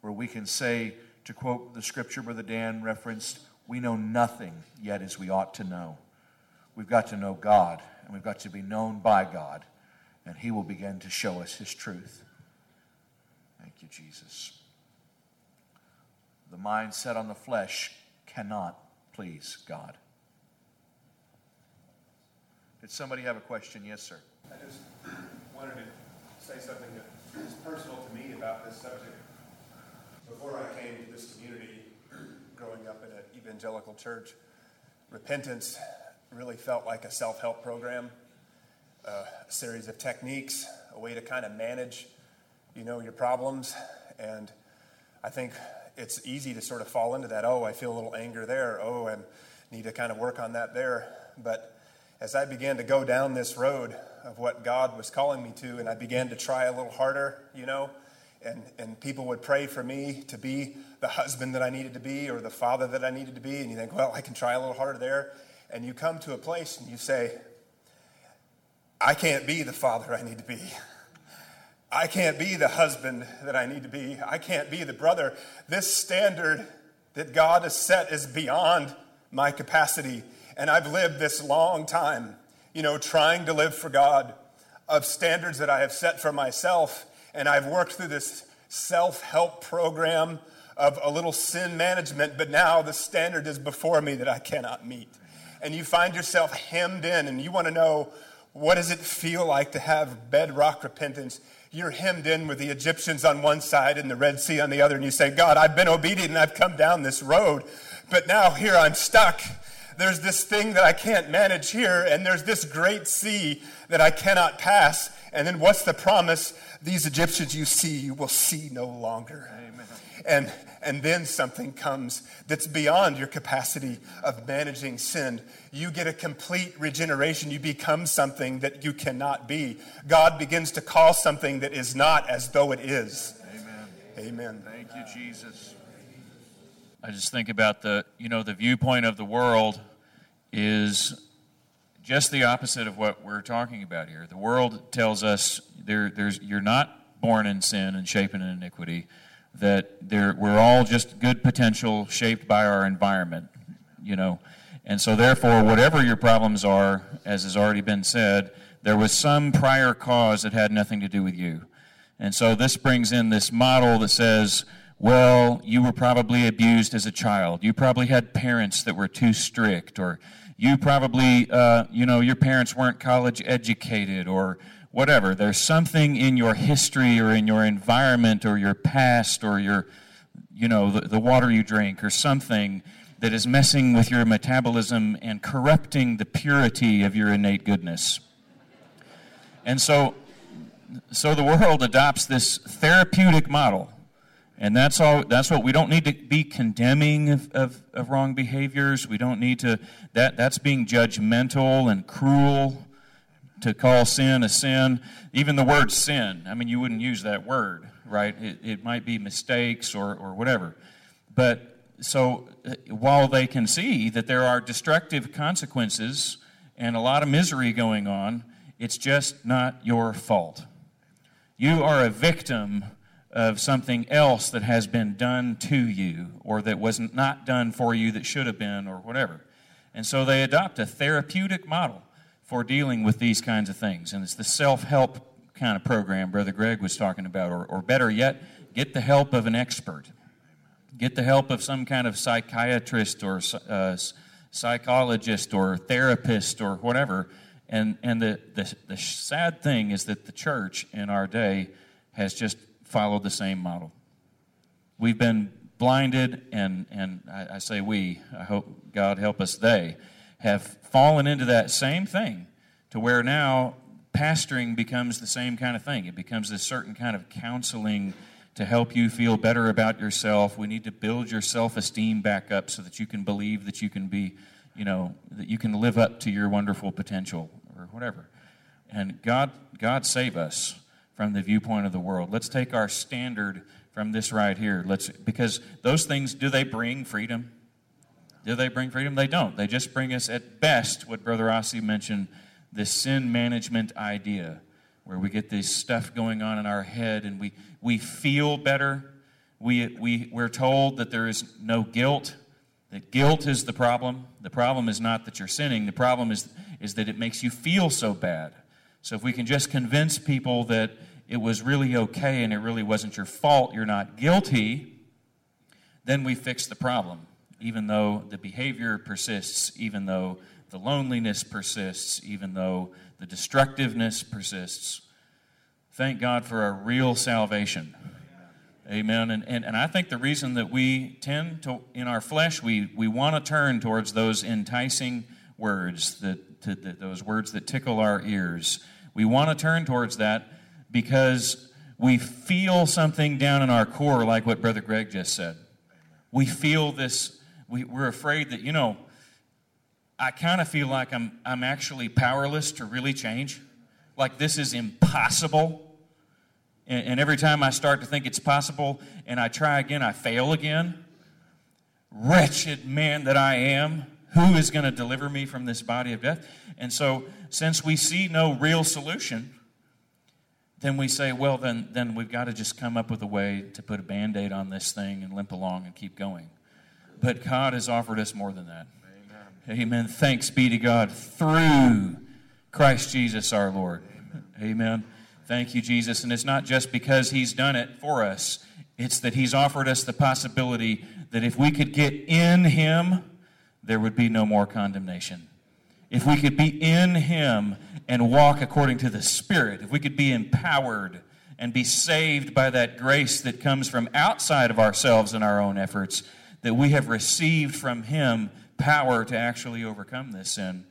where we can say, to quote the scripture Brother Dan referenced, we know nothing yet as we ought to know. We've got to know God, and we've got to be known by God, and He will begin to show us His truth. Thank you, Jesus. The mind set on the flesh cannot please God. Did somebody have a question? Yes, sir. I just wanted to say something that is personal to me about this subject. Before I came to this community, growing up in an evangelical church, repentance really felt like a self help program, uh, a series of techniques, a way to kind of manage you know your problems and i think it's easy to sort of fall into that oh i feel a little anger there. Oh and need to kind of work on that there. But as i began to go down this road of what god was calling me to and i began to try a little harder you know and, and people would pray for me to be the husband that i needed to be or the father that i needed to be and you think well i can try a little harder there. And you come to a place and you say i can't be the father i need to be I can't be the husband that I need to be. I can't be the brother. This standard that God has set is beyond my capacity. And I've lived this long time, you know, trying to live for God, of standards that I have set for myself. And I've worked through this self help program of a little sin management, but now the standard is before me that I cannot meet. And you find yourself hemmed in, and you want to know what does it feel like to have bedrock repentance? You're hemmed in with the Egyptians on one side and the Red Sea on the other, and you say, God, I've been obedient and I've come down this road, but now here I'm stuck. There's this thing that I can't manage here, and there's this great sea that I cannot pass. And then what's the promise? These Egyptians you see, you will see no longer. Amen. And, and then something comes that's beyond your capacity of managing sin. You get a complete regeneration. You become something that you cannot be. God begins to call something that is not as though it is. Amen. Amen. Thank you, Jesus. I just think about the, you know, the viewpoint of the world is just the opposite of what we're talking about here. The world tells us there, there's, you're not born in sin and shapen in iniquity, that we're all just good potential shaped by our environment, you know. And so, therefore, whatever your problems are, as has already been said, there was some prior cause that had nothing to do with you. And so, this brings in this model that says, well, you were probably abused as a child. You probably had parents that were too strict, or you probably, uh, you know, your parents weren't college educated, or whatever. There's something in your history, or in your environment, or your past, or your, you know, the, the water you drink, or something that is messing with your metabolism and corrupting the purity of your innate goodness. And so, so the world adopts this therapeutic model and that's all that's what we don't need to be condemning of, of, of, wrong behaviors. We don't need to that that's being judgmental and cruel to call sin a sin. Even the word sin, I mean you wouldn't use that word, right? It, it might be mistakes or, or whatever. But so uh, while they can see that there are destructive consequences and a lot of misery going on, it's just not your fault. You are a victim of something else that has been done to you or that was not done for you that should have been or whatever. And so they adopt a therapeutic model for dealing with these kinds of things. And it's the self help kind of program Brother Greg was talking about, or, or better yet, get the help of an expert. Get the help of some kind of psychiatrist or uh, psychologist or therapist or whatever. And, and the, the, the sad thing is that the church in our day has just followed the same model. We've been blinded, and, and I, I say we, I hope God help us, they have fallen into that same thing to where now pastoring becomes the same kind of thing. It becomes this certain kind of counseling to help you feel better about yourself. We need to build your self esteem back up so that you can believe that you can be, you know, that you can live up to your wonderful potential or whatever. And God, God save us from the viewpoint of the world. Let's take our standard from this right here. Let's because those things do they bring freedom? Do they bring freedom? They don't. They just bring us at best what Brother Asi mentioned, this sin management idea, where we get this stuff going on in our head and we we feel better. We we we're told that there is no guilt. That guilt is the problem. The problem is not that you're sinning. The problem is is that it makes you feel so bad. So if we can just convince people that it was really okay and it really wasn't your fault, you're not guilty, then we fix the problem. Even though the behavior persists, even though the loneliness persists, even though the destructiveness persists. Thank God for a real salvation. Amen. And, and, and I think the reason that we tend to, in our flesh, we, we want to turn towards those enticing words, that, to, that, those words that tickle our ears we want to turn towards that because we feel something down in our core, like what Brother Greg just said. We feel this, we, we're afraid that, you know, I kind of feel like I'm, I'm actually powerless to really change. Like this is impossible. And, and every time I start to think it's possible and I try again, I fail again. Wretched man that I am, who is going to deliver me from this body of death? And so, since we see no real solution, then we say, well, then, then we've got to just come up with a way to put a band aid on this thing and limp along and keep going. But God has offered us more than that. Amen. Amen. Thanks be to God through Christ Jesus our Lord. Amen. Amen. Thank you, Jesus. And it's not just because He's done it for us, it's that He's offered us the possibility that if we could get in Him, there would be no more condemnation. If we could be in Him and walk according to the Spirit, if we could be empowered and be saved by that grace that comes from outside of ourselves and our own efforts, that we have received from Him power to actually overcome this sin,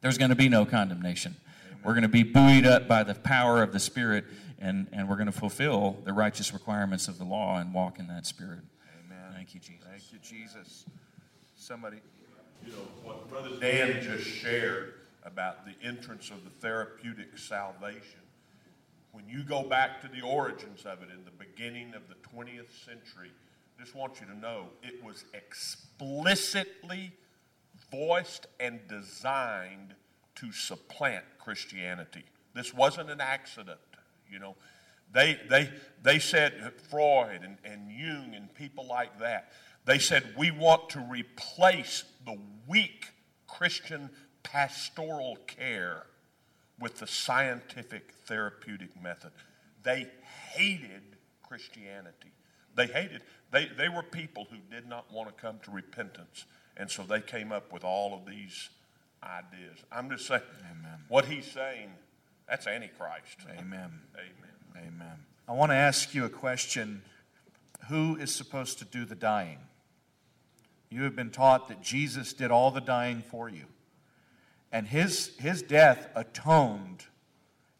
there's going to be no condemnation. We're going to be buoyed up by the power of the Spirit, and, and we're going to fulfill the righteous requirements of the law and walk in that Spirit. Amen. Thank you, Jesus. Thank you, Jesus. Somebody you know, what Brother Dan just shared about the entrance of the therapeutic salvation. When you go back to the origins of it in the beginning of the 20th century, just want you to know it was explicitly voiced and designed to supplant Christianity. This wasn't an accident, you know. They, they, they said, Freud and, and Jung and people like that, they said, we want to replace the weak Christian pastoral care with the scientific therapeutic method. They hated Christianity. They hated, they, they were people who did not want to come to repentance. And so they came up with all of these ideas. I'm just saying, Amen. what he's saying, that's Antichrist. Amen. Amen. Amen. I want to ask you a question Who is supposed to do the dying? You have been taught that Jesus did all the dying for you. And his, his death atoned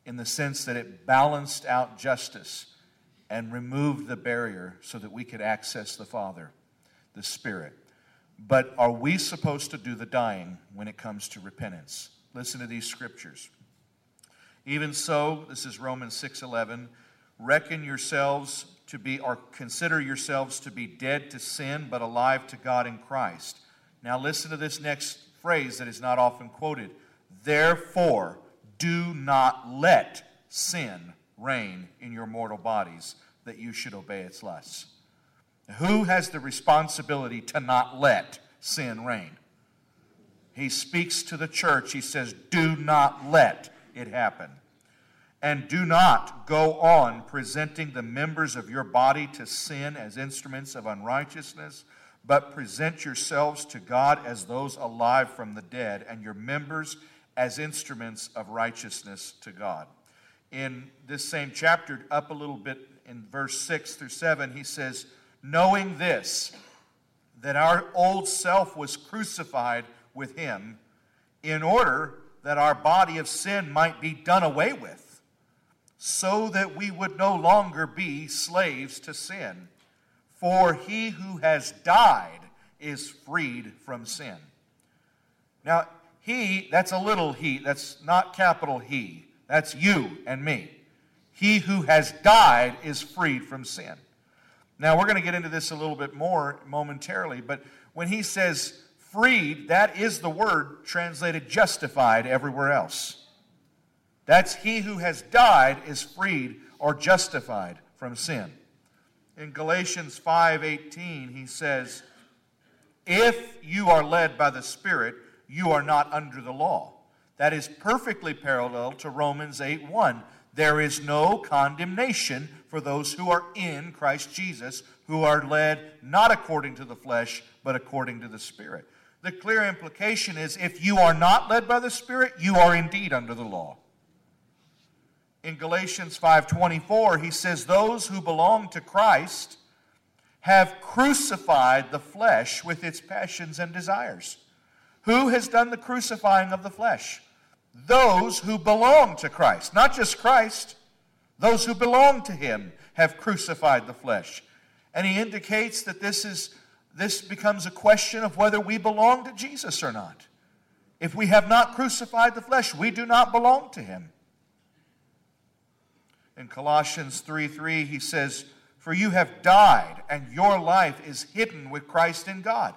in the sense that it balanced out justice and removed the barrier so that we could access the Father, the Spirit. But are we supposed to do the dying when it comes to repentance? Listen to these scriptures. Even so, this is Romans 6:11, reckon yourselves to be or consider yourselves to be dead to sin but alive to God in Christ. Now listen to this next phrase that is not often quoted. Therefore, do not let sin reign in your mortal bodies that you should obey its lusts. Who has the responsibility to not let sin reign? He speaks to the church. He says, Do not let it happen. And do not go on presenting the members of your body to sin as instruments of unrighteousness, but present yourselves to God as those alive from the dead, and your members as instruments of righteousness to God. In this same chapter, up a little bit in verse 6 through 7, he says, knowing this, that our old self was crucified with him in order that our body of sin might be done away with, so that we would no longer be slaves to sin. For he who has died is freed from sin. Now, he, that's a little he, that's not capital he, that's you and me. He who has died is freed from sin. Now, we're going to get into this a little bit more momentarily, but when he says freed, that is the word translated justified everywhere else. That's he who has died is freed or justified from sin. In Galatians 5:18 he says, "If you are led by the Spirit, you are not under the law." That is perfectly parallel to Romans 8:1. There is no condemnation for those who are in Christ Jesus, who are led not according to the flesh, but according to the Spirit. The clear implication is if you are not led by the Spirit, you are indeed under the law. In Galatians 5:24, he says those who belong to Christ have crucified the flesh with its passions and desires. Who has done the crucifying of the flesh? Those who belong to Christ. Not just Christ, those who belong to him have crucified the flesh. And he indicates that this is this becomes a question of whether we belong to Jesus or not. If we have not crucified the flesh, we do not belong to him. In Colossians 3 3, he says, For you have died, and your life is hidden with Christ in God.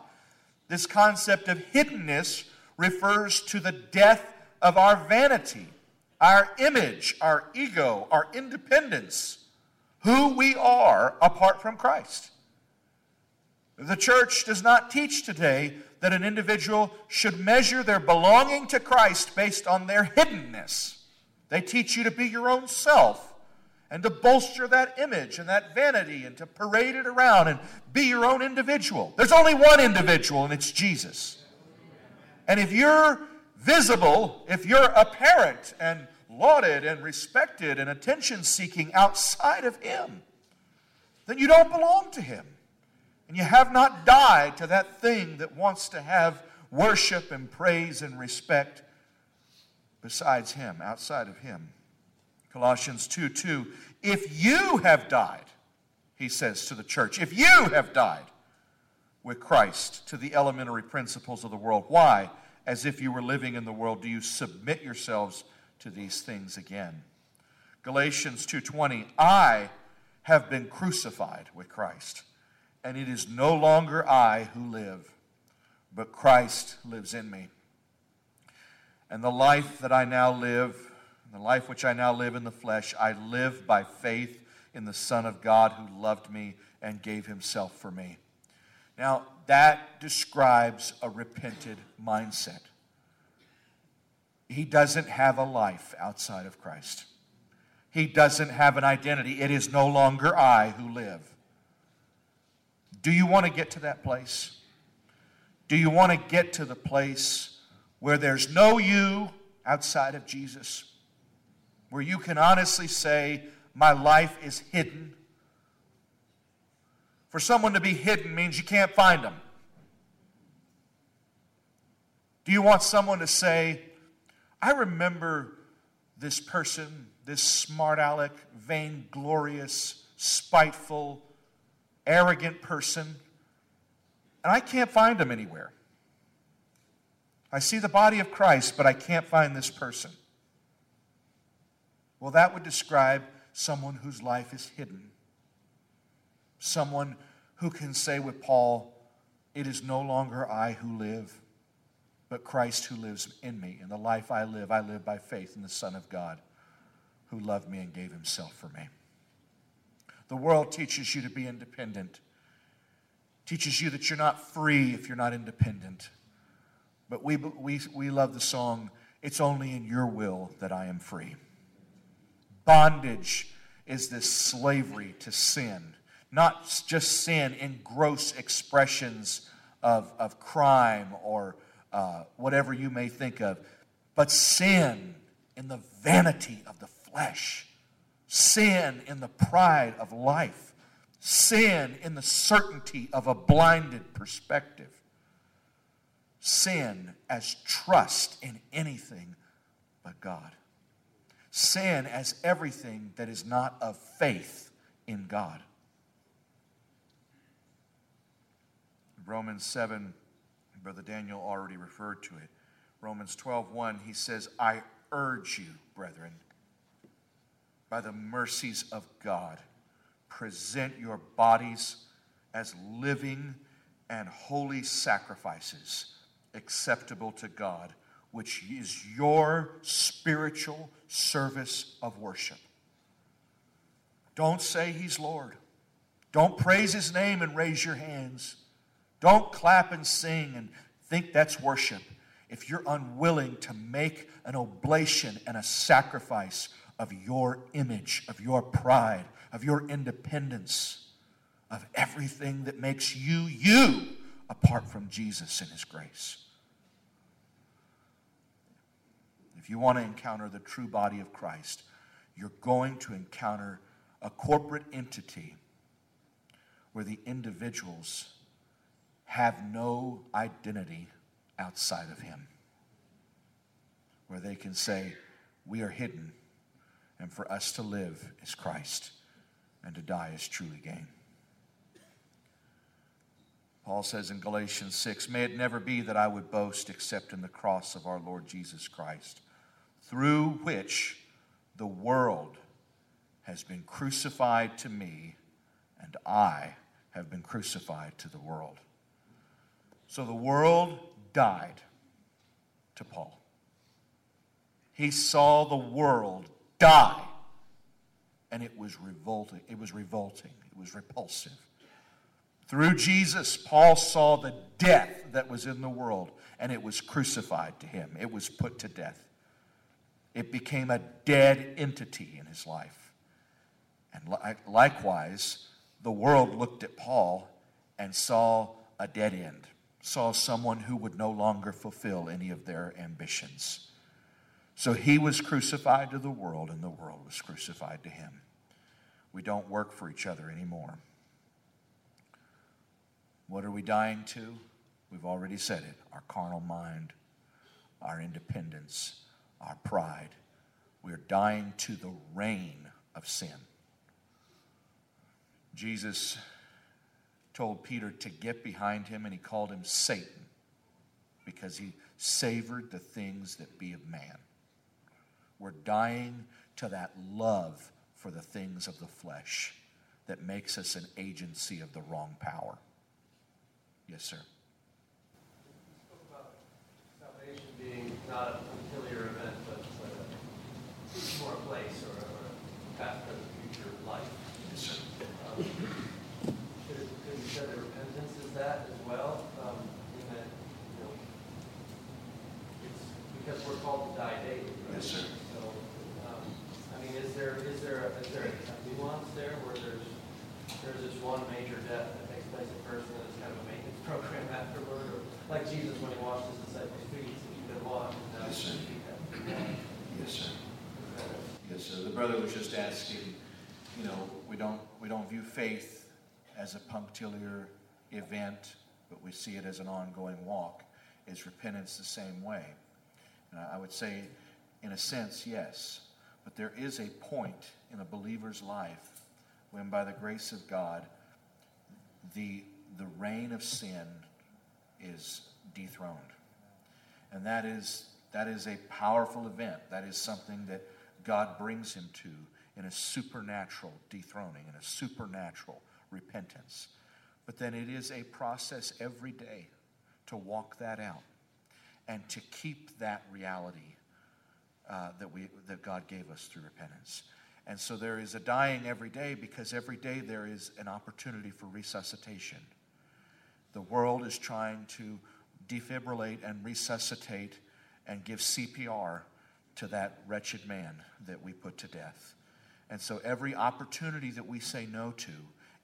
This concept of hiddenness refers to the death of our vanity, our image, our ego, our independence, who we are apart from Christ. The church does not teach today that an individual should measure their belonging to Christ based on their hiddenness. They teach you to be your own self and to bolster that image and that vanity and to parade it around and be your own individual. There's only one individual, and it's Jesus. And if you're visible, if you're apparent and lauded and respected and attention seeking outside of Him, then you don't belong to Him. And you have not died to that thing that wants to have worship and praise and respect besides Him, outside of Him. Colossians 2 2. If you have died, he says to the church, if you have died with Christ to the elementary principles of the world, why? As if you were living in the world, do you submit yourselves to these things again? Galatians 2:20 I have been crucified with Christ, and it is no longer I who live, but Christ lives in me. And the life that I now live, the life which I now live in the flesh, I live by faith in the Son of God who loved me and gave himself for me. Now, that describes a repented mindset. He doesn't have a life outside of Christ. He doesn't have an identity. It is no longer I who live. Do you want to get to that place? Do you want to get to the place where there's no you outside of Jesus? Where you can honestly say, My life is hidden. For someone to be hidden means you can't find them. Do you want someone to say, I remember this person, this smart aleck, vainglorious, spiteful, arrogant person, and I can't find him anywhere. I see the body of Christ, but I can't find this person. Well, that would describe someone whose life is hidden. Someone who can say with Paul, It is no longer I who live, but Christ who lives in me. And the life I live, I live by faith in the Son of God who loved me and gave himself for me. The world teaches you to be independent, teaches you that you're not free if you're not independent. But we, we, we love the song, It's Only in Your Will That I Am Free. Bondage is this slavery to sin, not just sin in gross expressions of, of crime or uh, whatever you may think of, but sin in the vanity of the flesh, sin in the pride of life, sin in the certainty of a blinded perspective, sin as trust in anything but God, sin as everything that is not of faith in God. Romans 7, Brother Daniel already referred to it. Romans 12, 1, he says, I urge you, brethren, by the mercies of God, present your bodies as living and holy sacrifices acceptable to God, which is your spiritual service of worship. Don't say he's Lord. Don't praise his name and raise your hands. Don't clap and sing and think that's worship. If you're unwilling to make an oblation and a sacrifice of your image, of your pride, of your independence, of everything that makes you you apart from Jesus and His grace. If you want to encounter the true body of Christ, you're going to encounter a corporate entity where the individuals have no identity outside of Him, where they can say, We are hidden and for us to live is Christ, and to die is truly gain. Paul says in Galatians 6 May it never be that I would boast except in the cross of our Lord Jesus Christ, through which the world has been crucified to me, and I have been crucified to the world. So the world died to Paul. He saw the world die. And it was revolting. It was revolting. It was repulsive. Through Jesus, Paul saw the death that was in the world, and it was crucified to him. It was put to death. It became a dead entity in his life. And likewise, the world looked at Paul and saw a dead end, saw someone who would no longer fulfill any of their ambitions. So he was crucified to the world, and the world was crucified to him. We don't work for each other anymore. What are we dying to? We've already said it our carnal mind, our independence, our pride. We're dying to the reign of sin. Jesus told Peter to get behind him, and he called him Satan because he savored the things that be of man. We're dying to that love for the things of the flesh that makes us an agency of the wrong power. Yes, sir. You spoke about salvation being not until uh, or a place or, a past, present, future life. Yes, sir. Um, could, could you say that repentance is that as well? Um, in that, you know, it's because we're called to die daily, right? Yes, sir. So, um, I mean, is there, is there, is there a nuance there where there's, there's this one major death that takes place at first and then it's kind of a maintenance program afterward? Or like Jesus when he washed his disciples' feet, so you could walk and now Yes, sir. his feet have to be washed. Yes, sir. Yes, sir. The brother was just asking, you know, we don't, we don't view faith as a punctiliar event, but we see it as an ongoing walk. Is repentance the same way? And I I would say, in a sense, yes. But there is a point in a believer's life when, by the grace of God, the, the reign of sin is dethroned. And that is, that is a powerful event. That is something that God brings him to in a supernatural dethroning, in a supernatural repentance. But then it is a process every day to walk that out and to keep that reality uh, that, we, that God gave us through repentance. And so there is a dying every day because every day there is an opportunity for resuscitation. The world is trying to defibrillate and resuscitate and give CPR to that wretched man that we put to death. And so every opportunity that we say no to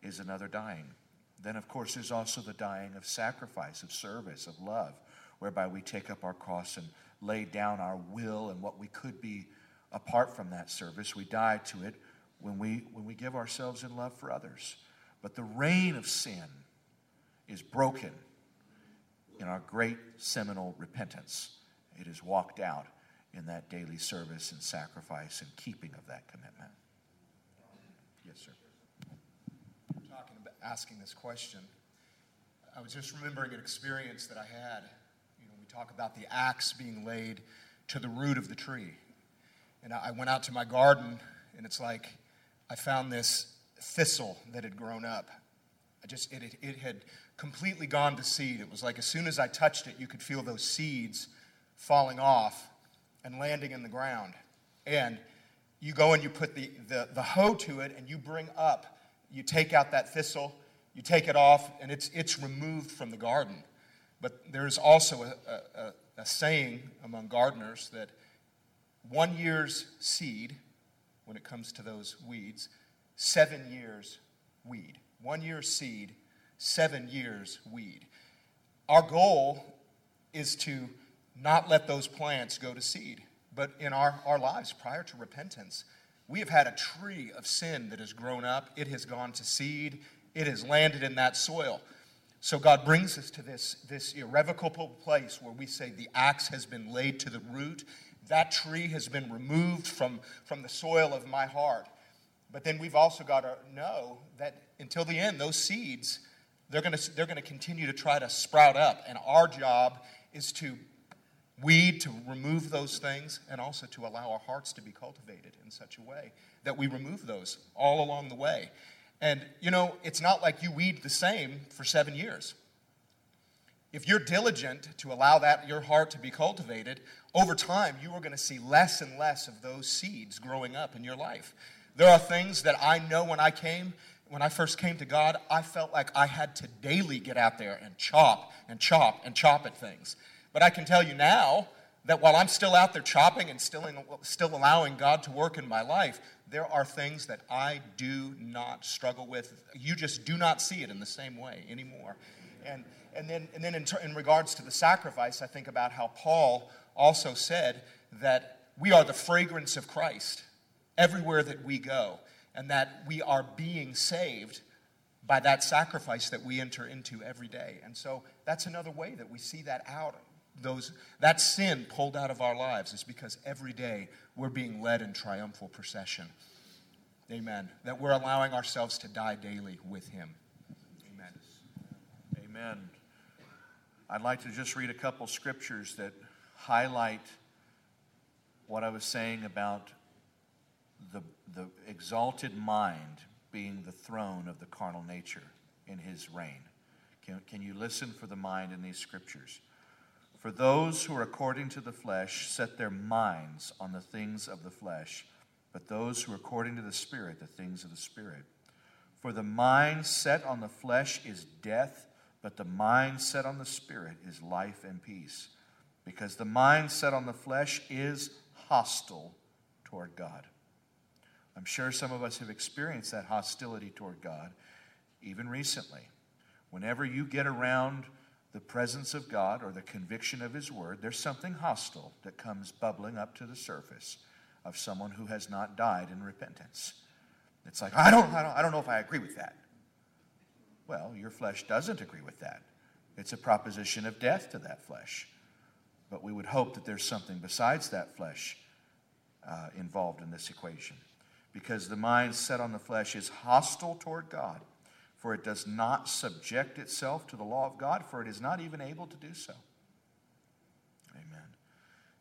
is another dying. Then, of course, there's also the dying of sacrifice, of service, of love, whereby we take up our cross and lay down our will and what we could be apart from that service. We die to it when we, when we give ourselves in love for others. But the reign of sin is broken in our great seminal repentance. It is walked out in that daily service and sacrifice and keeping of that commitment. Yes, sir. talking about asking this question, I was just remembering an experience that I had. You know, we talk about the axe being laid to the root of the tree. And I went out to my garden, and it's like I found this thistle that had grown up. I just, it, it, it had completely gone to seed. It was like as soon as I touched it, you could feel those seeds falling off and landing in the ground. And you go and you put the, the, the hoe to it and you bring up, you take out that thistle, you take it off, and it's, it's removed from the garden. But there's also a, a, a saying among gardeners that one year's seed, when it comes to those weeds, seven years weed. One year's seed, seven years weed. Our goal is to not let those plants go to seed. But in our, our lives prior to repentance, we have had a tree of sin that has grown up. It has gone to seed. It has landed in that soil. So God brings us to this, this irrevocable place where we say the axe has been laid to the root. That tree has been removed from, from the soil of my heart. But then we've also got to know that until the end, those seeds, they're going to, they're going to continue to try to sprout up. And our job is to weed, to remove those things, and also to allow our hearts to be cultivated in such a way that we remove those all along the way. And, you know, it's not like you weed the same for seven years. If you're diligent to allow that your heart to be cultivated, over time you are going to see less and less of those seeds growing up in your life. There are things that I know when I came, when I first came to God, I felt like I had to daily get out there and chop and chop and chop at things. But I can tell you now that while I'm still out there chopping and still, in, still allowing God to work in my life, there are things that I do not struggle with. You just do not see it in the same way anymore. And, and then, and then in, ter- in regards to the sacrifice, I think about how Paul also said that we are the fragrance of Christ everywhere that we go, and that we are being saved by that sacrifice that we enter into every day. And so that's another way that we see that out. Those, that sin pulled out of our lives is because every day we're being led in triumphal procession. Amen. That we're allowing ourselves to die daily with Him. Amen. Amen. I'd like to just read a couple scriptures that highlight what I was saying about the, the exalted mind being the throne of the carnal nature in his reign. Can, can you listen for the mind in these scriptures? For those who are according to the flesh set their minds on the things of the flesh, but those who are according to the Spirit, the things of the Spirit. For the mind set on the flesh is death, but the mind set on the Spirit is life and peace. Because the mind set on the flesh is hostile toward God. I'm sure some of us have experienced that hostility toward God even recently. Whenever you get around the presence of God or the conviction of His Word, there's something hostile that comes bubbling up to the surface of someone who has not died in repentance. It's like, I don't, I don't, I don't know if I agree with that. Well, your flesh doesn't agree with that. It's a proposition of death to that flesh. But we would hope that there's something besides that flesh uh, involved in this equation. Because the mind set on the flesh is hostile toward God, for it does not subject itself to the law of God, for it is not even able to do so. Amen.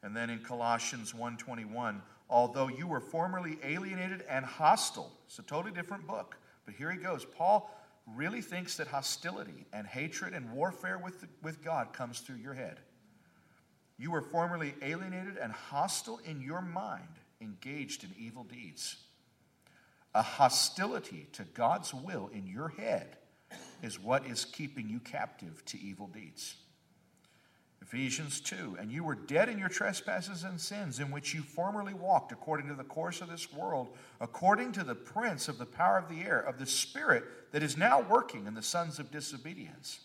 And then in Colossians 1:21, although you were formerly alienated and hostile. It's a totally different book. But here he goes. Paul really thinks that hostility and hatred and warfare with, with God comes through your head. You were formerly alienated and hostile in your mind, engaged in evil deeds. A hostility to God's will in your head is what is keeping you captive to evil deeds. Ephesians 2 And you were dead in your trespasses and sins, in which you formerly walked according to the course of this world, according to the prince of the power of the air, of the spirit that is now working in the sons of disobedience.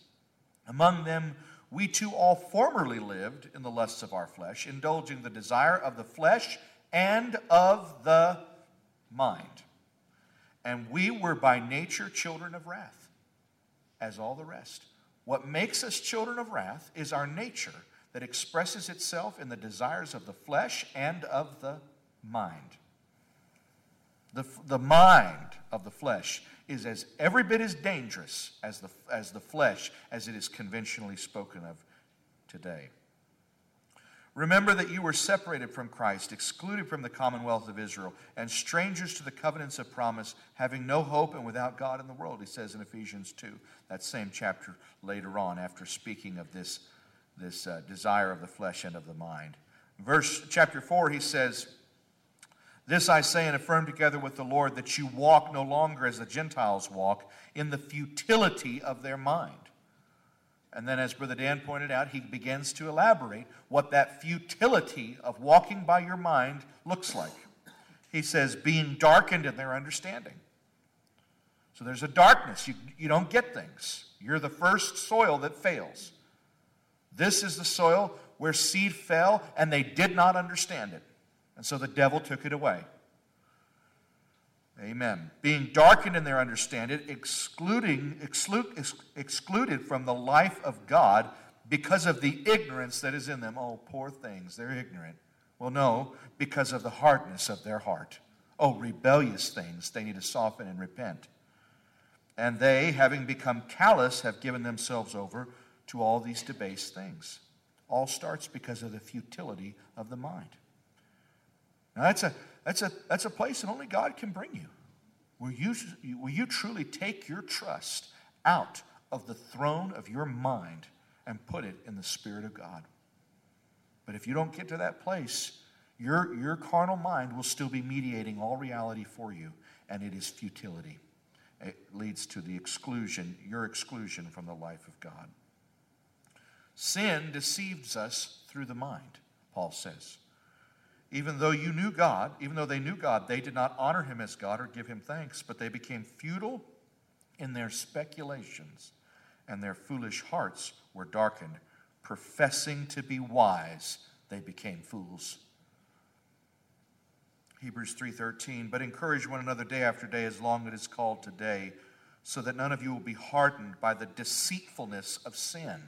Among them, we too all formerly lived in the lusts of our flesh, indulging the desire of the flesh and of the mind. And we were by nature children of wrath, as all the rest. What makes us children of wrath is our nature that expresses itself in the desires of the flesh and of the mind. The, the mind of the flesh is as every bit as dangerous as the, as the flesh as it is conventionally spoken of today. Remember that you were separated from Christ, excluded from the commonwealth of Israel, and strangers to the covenants of promise, having no hope and without God in the world, he says in Ephesians 2, that same chapter later on, after speaking of this, this uh, desire of the flesh and of the mind. Verse chapter 4, he says, This I say and affirm together with the Lord, that you walk no longer as the Gentiles walk, in the futility of their mind and then, as Brother Dan pointed out, he begins to elaborate what that futility of walking by your mind looks like. He says, being darkened in their understanding. So there's a darkness. You, you don't get things. You're the first soil that fails. This is the soil where seed fell and they did not understand it. And so the devil took it away. Amen. Being darkened in their understanding, excluding, exclude, excluded from the life of God because of the ignorance that is in them. Oh, poor things, they're ignorant. Well, no, because of the hardness of their heart. Oh, rebellious things, they need to soften and repent. And they, having become callous, have given themselves over to all these debased things. All starts because of the futility of the mind. Now, that's a, that's a, that's a place that only God can bring you. Will you, will you truly take your trust out of the throne of your mind and put it in the Spirit of God? But if you don't get to that place, your, your carnal mind will still be mediating all reality for you, and it is futility. It leads to the exclusion, your exclusion from the life of God. Sin deceives us through the mind, Paul says. Even though you knew God, even though they knew God, they did not honor him as God or give him thanks, but they became futile in their speculations, and their foolish hearts were darkened. Professing to be wise, they became fools. Hebrews 3:13 But encourage one another day after day as long as it is called today so that none of you will be hardened by the deceitfulness of sin.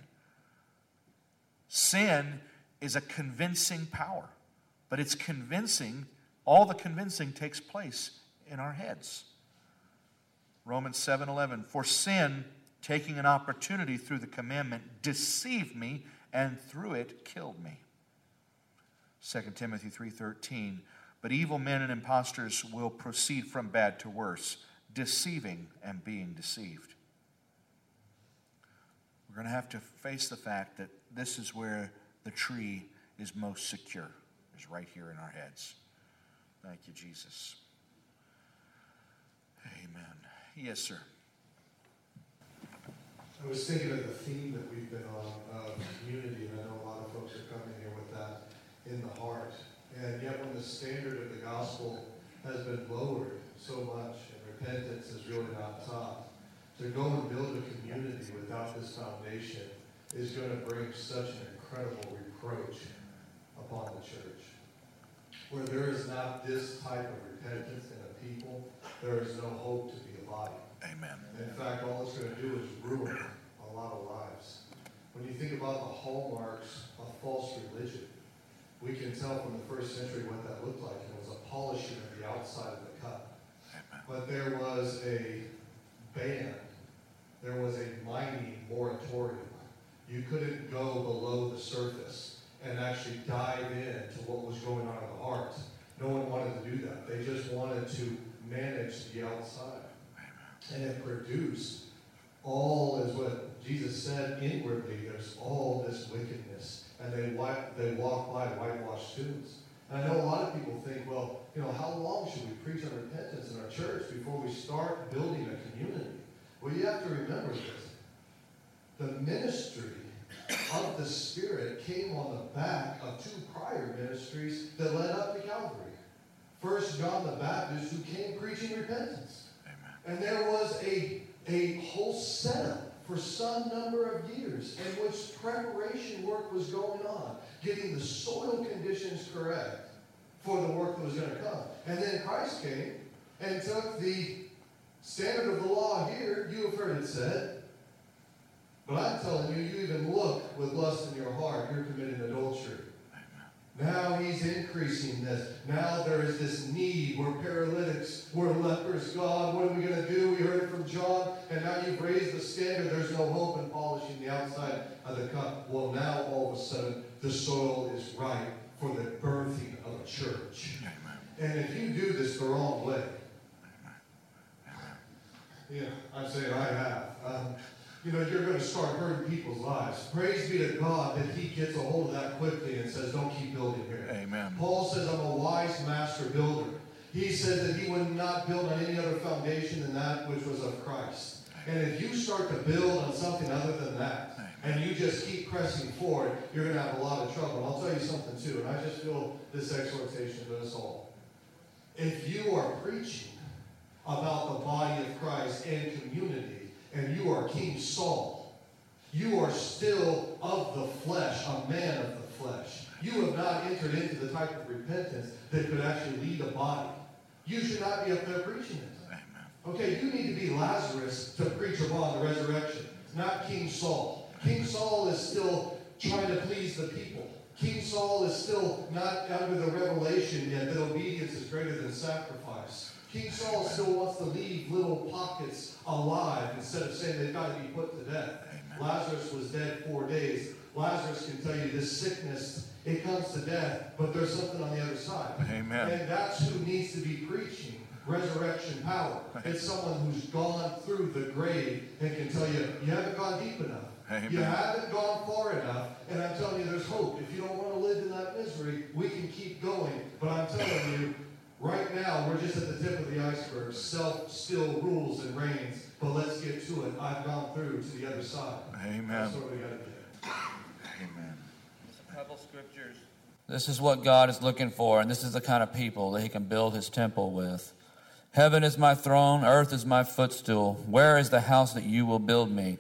Sin is a convincing power but it's convincing, all the convincing takes place in our heads. Romans 7:11 For sin taking an opportunity through the commandment deceived me and through it killed me. 2 Timothy 3:13 But evil men and impostors will proceed from bad to worse, deceiving and being deceived. We're going to have to face the fact that this is where the tree is most secure is right here in our heads. Thank you, Jesus. Amen. Yes, sir. I was thinking of the theme that we've been on uh, of community, and I know a lot of folks are coming here with that in the heart. And yet, when the standard of the gospel has been lowered so much and repentance is really not taught, to go and build a community without this foundation is going to bring such an incredible reproach upon the church. Where there is not this type of repentance in a people, there is no hope to be alive. Amen. In fact, all it's going to do is ruin a lot of lives. When you think about the hallmarks of false religion, we can tell from the first century what that looked like. It was a polishing of the outside of the cup. Amen. But there was a ban. There was a mining moratorium. You couldn't go below the surface and actually dive into what was going on in the heart. No one wanted to do that. They just wanted to manage the outside. And it produced all is what Jesus said inwardly. There's all this wickedness, and they wipe, they walk by whitewashed tombs. And I know a lot of people think, well, you know, how long should we preach on repentance in our church before we start building a community? Well, you have to remember this: the ministry of the Spirit came on the back of two prior ministries that led up to Calvary. First, John the Baptist, who came preaching repentance. And there was a, a whole setup for some number of years in which preparation work was going on, getting the soil conditions correct for the work that was going to come. And then Christ came and took the standard of the law here, you have heard it said, but I'm telling you, you even look with lust in your heart, you're committing adultery. Now he's increasing this. Now there is this need. We're paralytics. We're lepers. God, what are we going to do? We heard it from John, and now you've raised the standard. There's no hope in polishing the outside of the cup. Well, now all of a sudden, the soil is right for the birthing of a church. And if you do this the wrong way, yeah, I say I have. Um, you know, you're going to start hurting people's lives. Praise be to God that He gets a hold of that quickly and says, Don't keep building here. Amen. Paul says, I'm a wise master builder. He said that he would not build on any other foundation than that which was of Christ. And if you start to build on something other than that, and you just keep pressing forward, you're going to have a lot of trouble. And I'll tell you something, too, and I just feel this exhortation to us all. If you are preaching about the body of Christ and community, and you are King Saul. You are still of the flesh, a man of the flesh. You have not entered into the type of repentance that could actually lead a body. You should not be up there preaching it. Okay, you need to be Lazarus to preach upon the resurrection, not King Saul. King Saul is still trying to please the people. King Saul is still not under the revelation yet that obedience is greater than sacrifice. King Saul still wants to leave little pockets alive instead of saying they've got to be put to death. Amen. Lazarus was dead four days. Lazarus can tell you this sickness, it comes to death, but there's something on the other side. Amen. And that's who needs to be preaching resurrection power. It's someone who's gone through the grave and can tell you, you haven't gone deep enough. Amen. You haven't gone far enough, and I'm telling you, there's hope. If you don't want to live in that misery, we can keep going. But I'm telling you, right now, we're just at the tip of the iceberg. Self still rules and reigns. But let's get to it. I've gone through to the other side. Amen. That's what we got to do. Amen. a couple scriptures. This is what God is looking for, and this is the kind of people that He can build His temple with. Heaven is my throne, earth is my footstool. Where is the house that you will build me?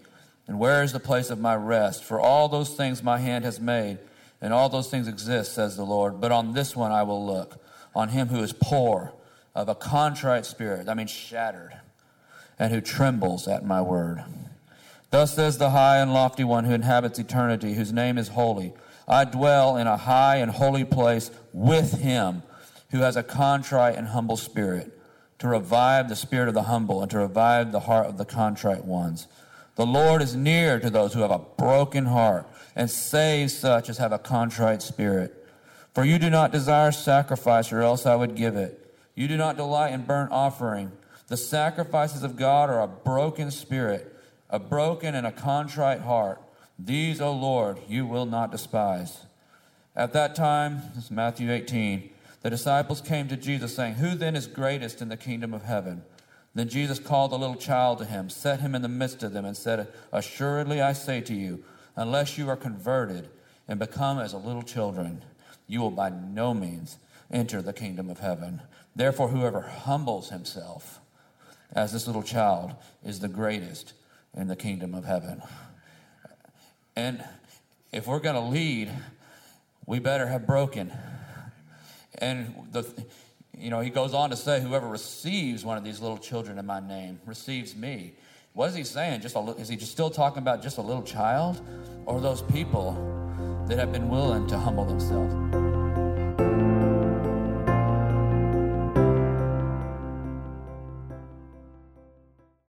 And where is the place of my rest? For all those things my hand has made, and all those things exist, says the Lord. But on this one I will look, on him who is poor, of a contrite spirit, I mean shattered and who trembles at my word. Thus says the high and lofty one who inhabits eternity, whose name is holy. I dwell in a high and holy place with him who has a contrite and humble spirit, to revive the spirit of the humble and to revive the heart of the contrite ones. The Lord is near to those who have a broken heart and saves such as have a contrite spirit. For you do not desire sacrifice, or else I would give it. You do not delight in burnt offering. The sacrifices of God are a broken spirit, a broken and a contrite heart. These, O Lord, you will not despise. At that time, this is Matthew 18, The disciples came to Jesus, saying, Who then is greatest in the kingdom of heaven? Then Jesus called a little child to him, set him in the midst of them, and said, Assuredly I say to you, unless you are converted and become as a little children, you will by no means enter the kingdom of heaven. Therefore, whoever humbles himself as this little child is the greatest in the kingdom of heaven. And if we're going to lead, we better have broken. And the, you know, he goes on to say, whoever receives one of these little children in my name receives me. What is he saying? Just a, is he just still talking about just a little child, or those people that have been willing to humble themselves?